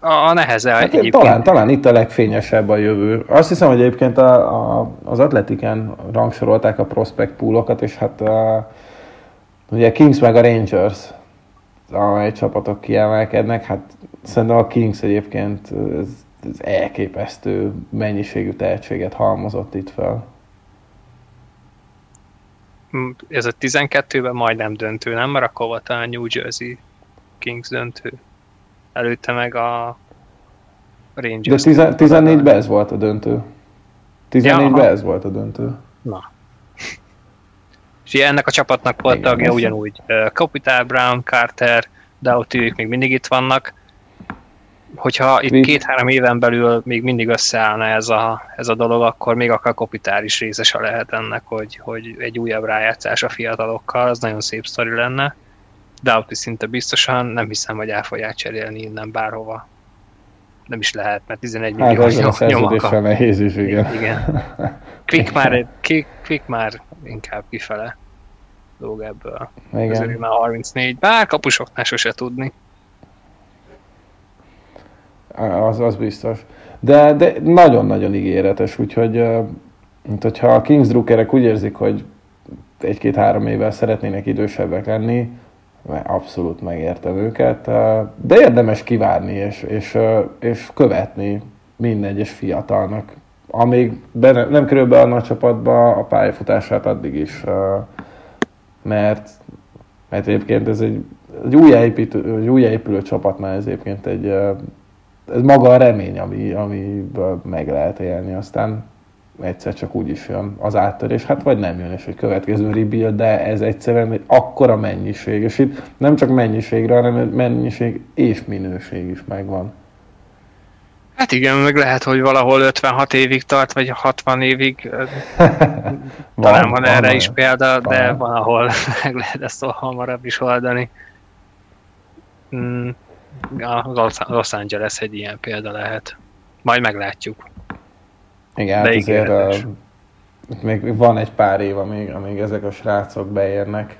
a neheze hát egyébként. Talán, talán itt a legfényesebb a jövő. Azt hiszem, hogy egyébként a, a, az Atletiken rangsorolták a prospect poolokat, és hát a, Ugye Kings meg a Rangers, amely csapatok kiemelkednek, hát szerintem a Kings egyébként ez, ez elképesztő mennyiségű tehetséget halmozott itt fel. Mm, ez a 12-ben majdnem döntő, nem? Mert akkor volt a New Jersey Kings döntő. Előtte meg a Rangers. De 14-ben ez volt a döntő. 14-ben ja, ez volt a döntő. Na. És ennek a csapatnak volt Igen, tagja ugyanúgy Capital Brown, Carter, Doughty, ők még mindig itt vannak. Hogyha itt két-három éven belül még mindig összeállna ez a, ez a dolog, akkor még akár Kopitár is részese lehet ennek, hogy, hogy egy újabb rájátszás a fiatalokkal, az nagyon szép sztori lenne. Doughty szinte biztosan, nem hiszem, hogy el fogják cserélni innen bárhova nem is lehet, mert 11 hát millió hát, nyom, nyom nehéz is, igen. igen. Quick már, quick, quick már inkább kifele dolg ebből. Igen. Ezért már 34, bár kapusoknál sose tudni. Az, az biztos. De, de nagyon-nagyon ígéretes, úgyhogy mint hogyha a Kings Druckerek úgy érzik, hogy egy-két-három évvel szeretnének idősebbek lenni, abszolút megértem őket, de érdemes kivárni és, és, és követni minden egyes fiatalnak. Amíg be, nem kerül be a nagy csapatba a pályafutását addig is, mert, mert egyébként ez egy, egy újjáépítő, egy újjáépülő csapatnál ez egyébként egy, ez maga a remény, ami, amiből meg lehet élni. Aztán egyszer csak úgy is jön az áttörés, hát vagy nem jön, és egy következő rebuild, de ez egyszerűen egy akkora mennyiség, és itt nem csak mennyiségre, hanem mennyiség és minőség is megvan. Hát igen, meg lehet, hogy valahol 56 évig tart, vagy 60 évig. Talán van, van erre van, is példa, van. de van, ahol meg lehet ezt hamarabb is oldani. Mm, a Los Angeles egy ilyen példa lehet. Majd meglátjuk. Igen, hát azért uh, még van egy pár év, amíg, amíg ezek a srácok beérnek.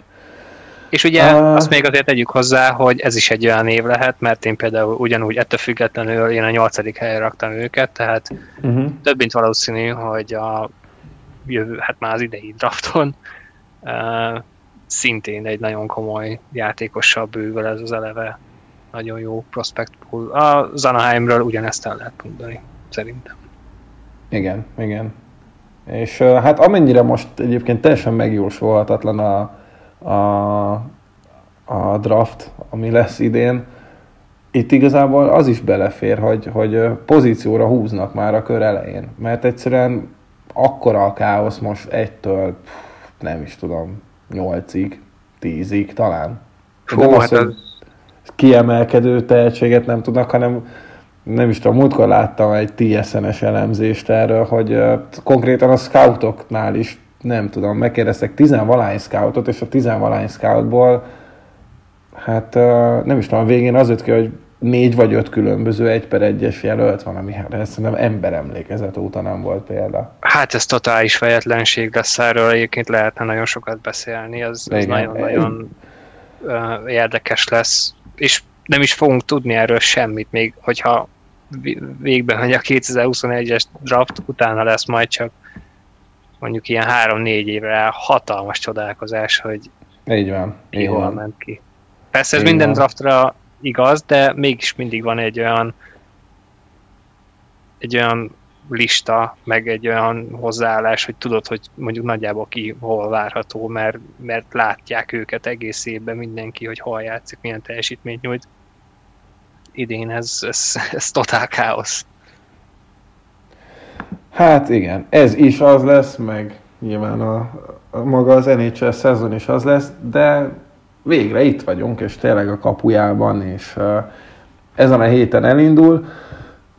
És ugye uh, azt még azért tegyük hozzá, hogy ez is egy olyan év lehet, mert én például ugyanúgy ettől függetlenül én a nyolcadik helyre raktam őket, tehát uh-huh. több mint valószínű, hogy a jövő, hát már az idei drafton uh, szintén egy nagyon komoly játékossal bővül ez az eleve nagyon jó prospect pool. A Zanaheimről ugyanezt el lehet mondani, szerintem. Igen, igen. És hát amennyire most egyébként teljesen megjósolhatatlan a, a, a draft, ami lesz idén, itt igazából az is belefér, hogy, hogy pozícióra húznak már a kör elején. Mert egyszerűen akkora a káosz most egytől, nem is tudom, nyolcig, tízig talán. Fú, nem hát az, hogy kiemelkedő tehetséget nem tudnak, hanem nem is tudom, múltkor láttam egy TSN-es elemzést erről, hogy uh, konkrétan a scoutoknál is, nem tudom, megkérdeztek tizenvalány scoutot, és a tizenvalány scoutból, hát uh, nem is tudom, a végén az jött ki, hogy négy vagy öt különböző egy per egyes jelölt van, ami hát szerintem emberemlékezet óta nem volt példa. Hát ez totális fejetlenség lesz erről, egyébként lehetne nagyon sokat beszélni, ez, ez nagyon-nagyon érdekes lesz, és nem is fogunk tudni erről semmit, még hogyha végben hogy a 2021-es draft, utána lesz majd csak mondjuk ilyen 3-4 évre hatalmas csodálkozás, hogy így van, így hol van. ment ki. Persze ez így minden van. draftra igaz, de mégis mindig van egy olyan egy olyan lista, meg egy olyan hozzáállás, hogy tudod, hogy mondjuk nagyjából ki hol várható, mert, mert látják őket egész évben mindenki, hogy hol játszik, milyen teljesítményt nyújt idén ez, ez, ez totál káosz. Hát igen, ez is az lesz, meg nyilván a, a maga az NHL szezon is az lesz, de végre itt vagyunk, és tényleg a kapujában, és uh, ezen a héten elindul,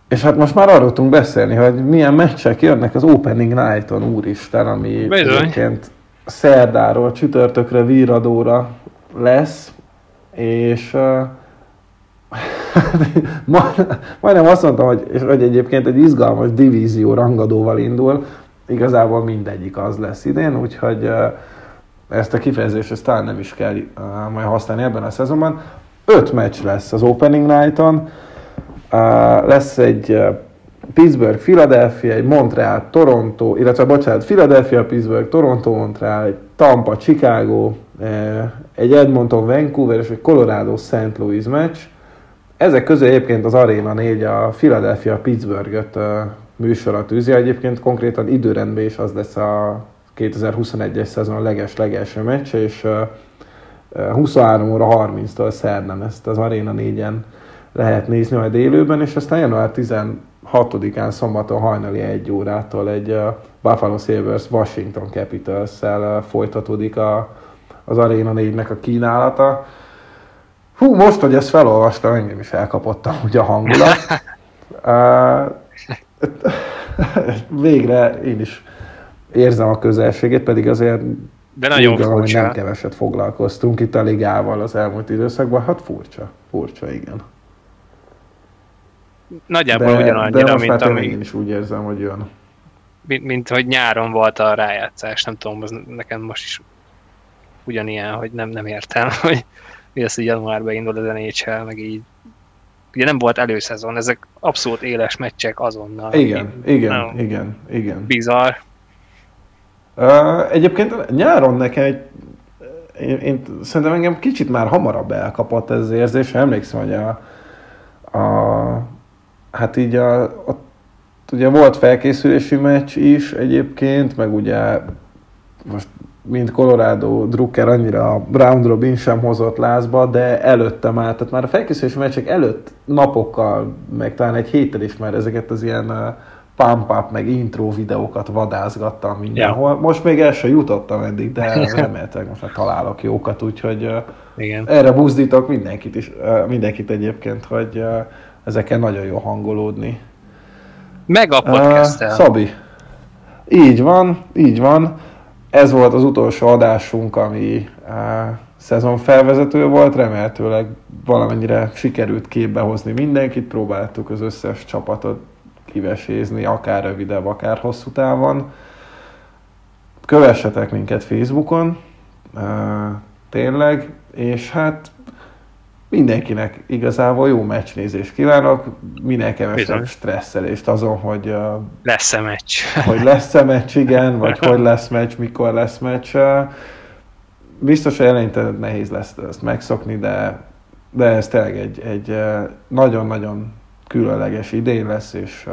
és hát most már arról tudunk beszélni, hogy milyen meccsek jönnek az Opening Night-on, úristen, ami egyébként szerdáról, csütörtökre, víradóra lesz, és uh, majdnem azt mondtam, hogy, hogy egyébként egy izgalmas divízió rangadóval indul, igazából mindegyik az lesz idén, úgyhogy ezt a kifejezést ezt talán nem is kell majd használni ebben a szezonban. Öt meccs lesz az Opening Night-on, lesz egy Pittsburgh, Philadelphia, egy Montreal, Toronto, illetve bocsánat, Philadelphia, Pittsburgh, Toronto, Montreal, egy Tampa, Chicago, egy Edmonton Vancouver és egy Colorado St. Louis meccs. Ezek közül egyébként az Arena 4 a Philadelphia Pittsburgh-öt műsorra tűzi. Egyébként konkrétan időrendben is az lesz a 2021-es szezon a leges-legelső meccs, és 23 óra 30-tól szerdán ezt az Arena 4-en lehet nézni majd élőben, és aztán január 16-án szombaton hajnali 1 órától egy Buffalo Sabres Washington Capitals-szel folytatódik a, az Arena 4-nek a kínálata. Hú, most, hogy ezt felolvastam, engem is elkapottam ugye a hangulat. Végre én is érzem a közelségét, pedig azért de nagyon úgy, furcsa. nem keveset foglalkoztunk itt a ligával az elmúlt időszakban. Hát furcsa, furcsa, igen. Nagyjából de, ugyanannyira, de most mint ami, én is úgy érzem, hogy jön. mint, mint hogy nyáron volt a rájátszás, nem tudom, az nekem most is ugyanilyen, hogy nem, nem értem, hogy mi az, hogy januárban indul az NHL, meg így ugye nem volt előszezon, ezek abszolút éles meccsek azonnal. Igen, Így, igen, igen, igen. Bizarr. Uh, egyébként nyáron nekem egy, én, én szerintem engem kicsit már hamarabb elkapott ez az érzés. Emlékszem, hogy a, a hát így a, a ugye volt felkészülési meccs is egyébként, meg ugye most mint Colorado Drucker annyira a Brown Robin sem hozott lázba, de előtte már, tehát már a felkészülési meccsek előtt napokkal, meg talán egy héttel is már ezeket az ilyen uh, pump-up, meg intro videókat vadázgattam mindenhol. Yeah. Most még el sem jutottam eddig, de remélhetőleg most már találok jókat, úgyhogy uh, Igen. erre buzdítok mindenkit is, uh, mindenkit egyébként, hogy ezeken nagyon jó hangolódni. Meg a Uh, podcast Szabi. Így van, így van. Ez volt az utolsó adásunk, ami uh, szezonfelvezető volt, remélhetőleg valamennyire sikerült képbe hozni mindenkit, próbáltuk az összes csapatot kivesézni, akár rövidebb, akár hosszú távon. Kövessetek minket Facebookon, uh, tényleg, és hát mindenkinek igazából jó meccsnézést kívánok, minél kevesebb Bizony. stresszelést azon, hogy Lesz-e meccs? hogy lesz-e meccs, igen, vagy hogy lesz meccs, mikor lesz meccs. Biztos, hogy eleinte nehéz lesz ezt megszokni, de, de ez tényleg egy, egy nagyon-nagyon különleges idén lesz, és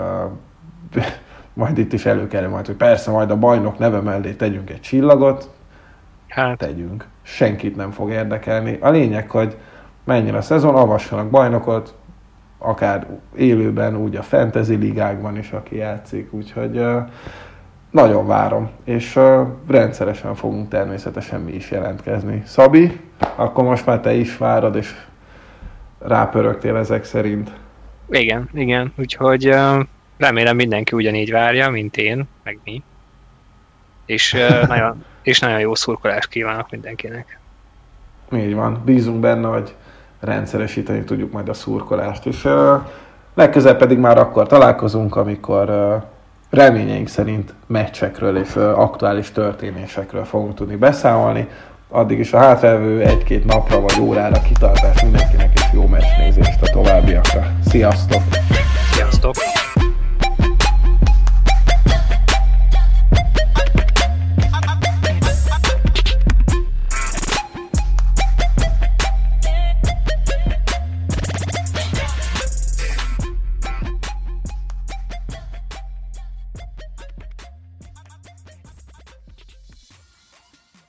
uh, majd itt is előkerül majd, hogy persze majd a bajnok neve mellé tegyünk egy csillagot, Hát, tegyünk. Senkit nem fog érdekelni. A lényeg, hogy menjen a szezon, avassanak bajnokot, akár élőben, úgy a fantasy ligákban is, aki játszik, úgyhogy nagyon várom, és rendszeresen fogunk természetesen mi is jelentkezni. Szabi, akkor most már te is várod, és rápörögtél ezek szerint. igen, igen. Úgyhogy remélem mindenki ugyanígy várja, mint én, meg mi. És, nagyon, és nagyon jó szurkolást kívánok mindenkinek. Így van, bízunk benne, hogy rendszeresíteni tudjuk majd a szurkolást, és legközelebb pedig már akkor találkozunk, amikor reményeink szerint meccsekről és aktuális történésekről fogunk tudni beszámolni. Addig is a hátralévő egy-két napra vagy órára kitartás mindenkinek, és jó meccsnézést a továbbiakra. Sziasztok!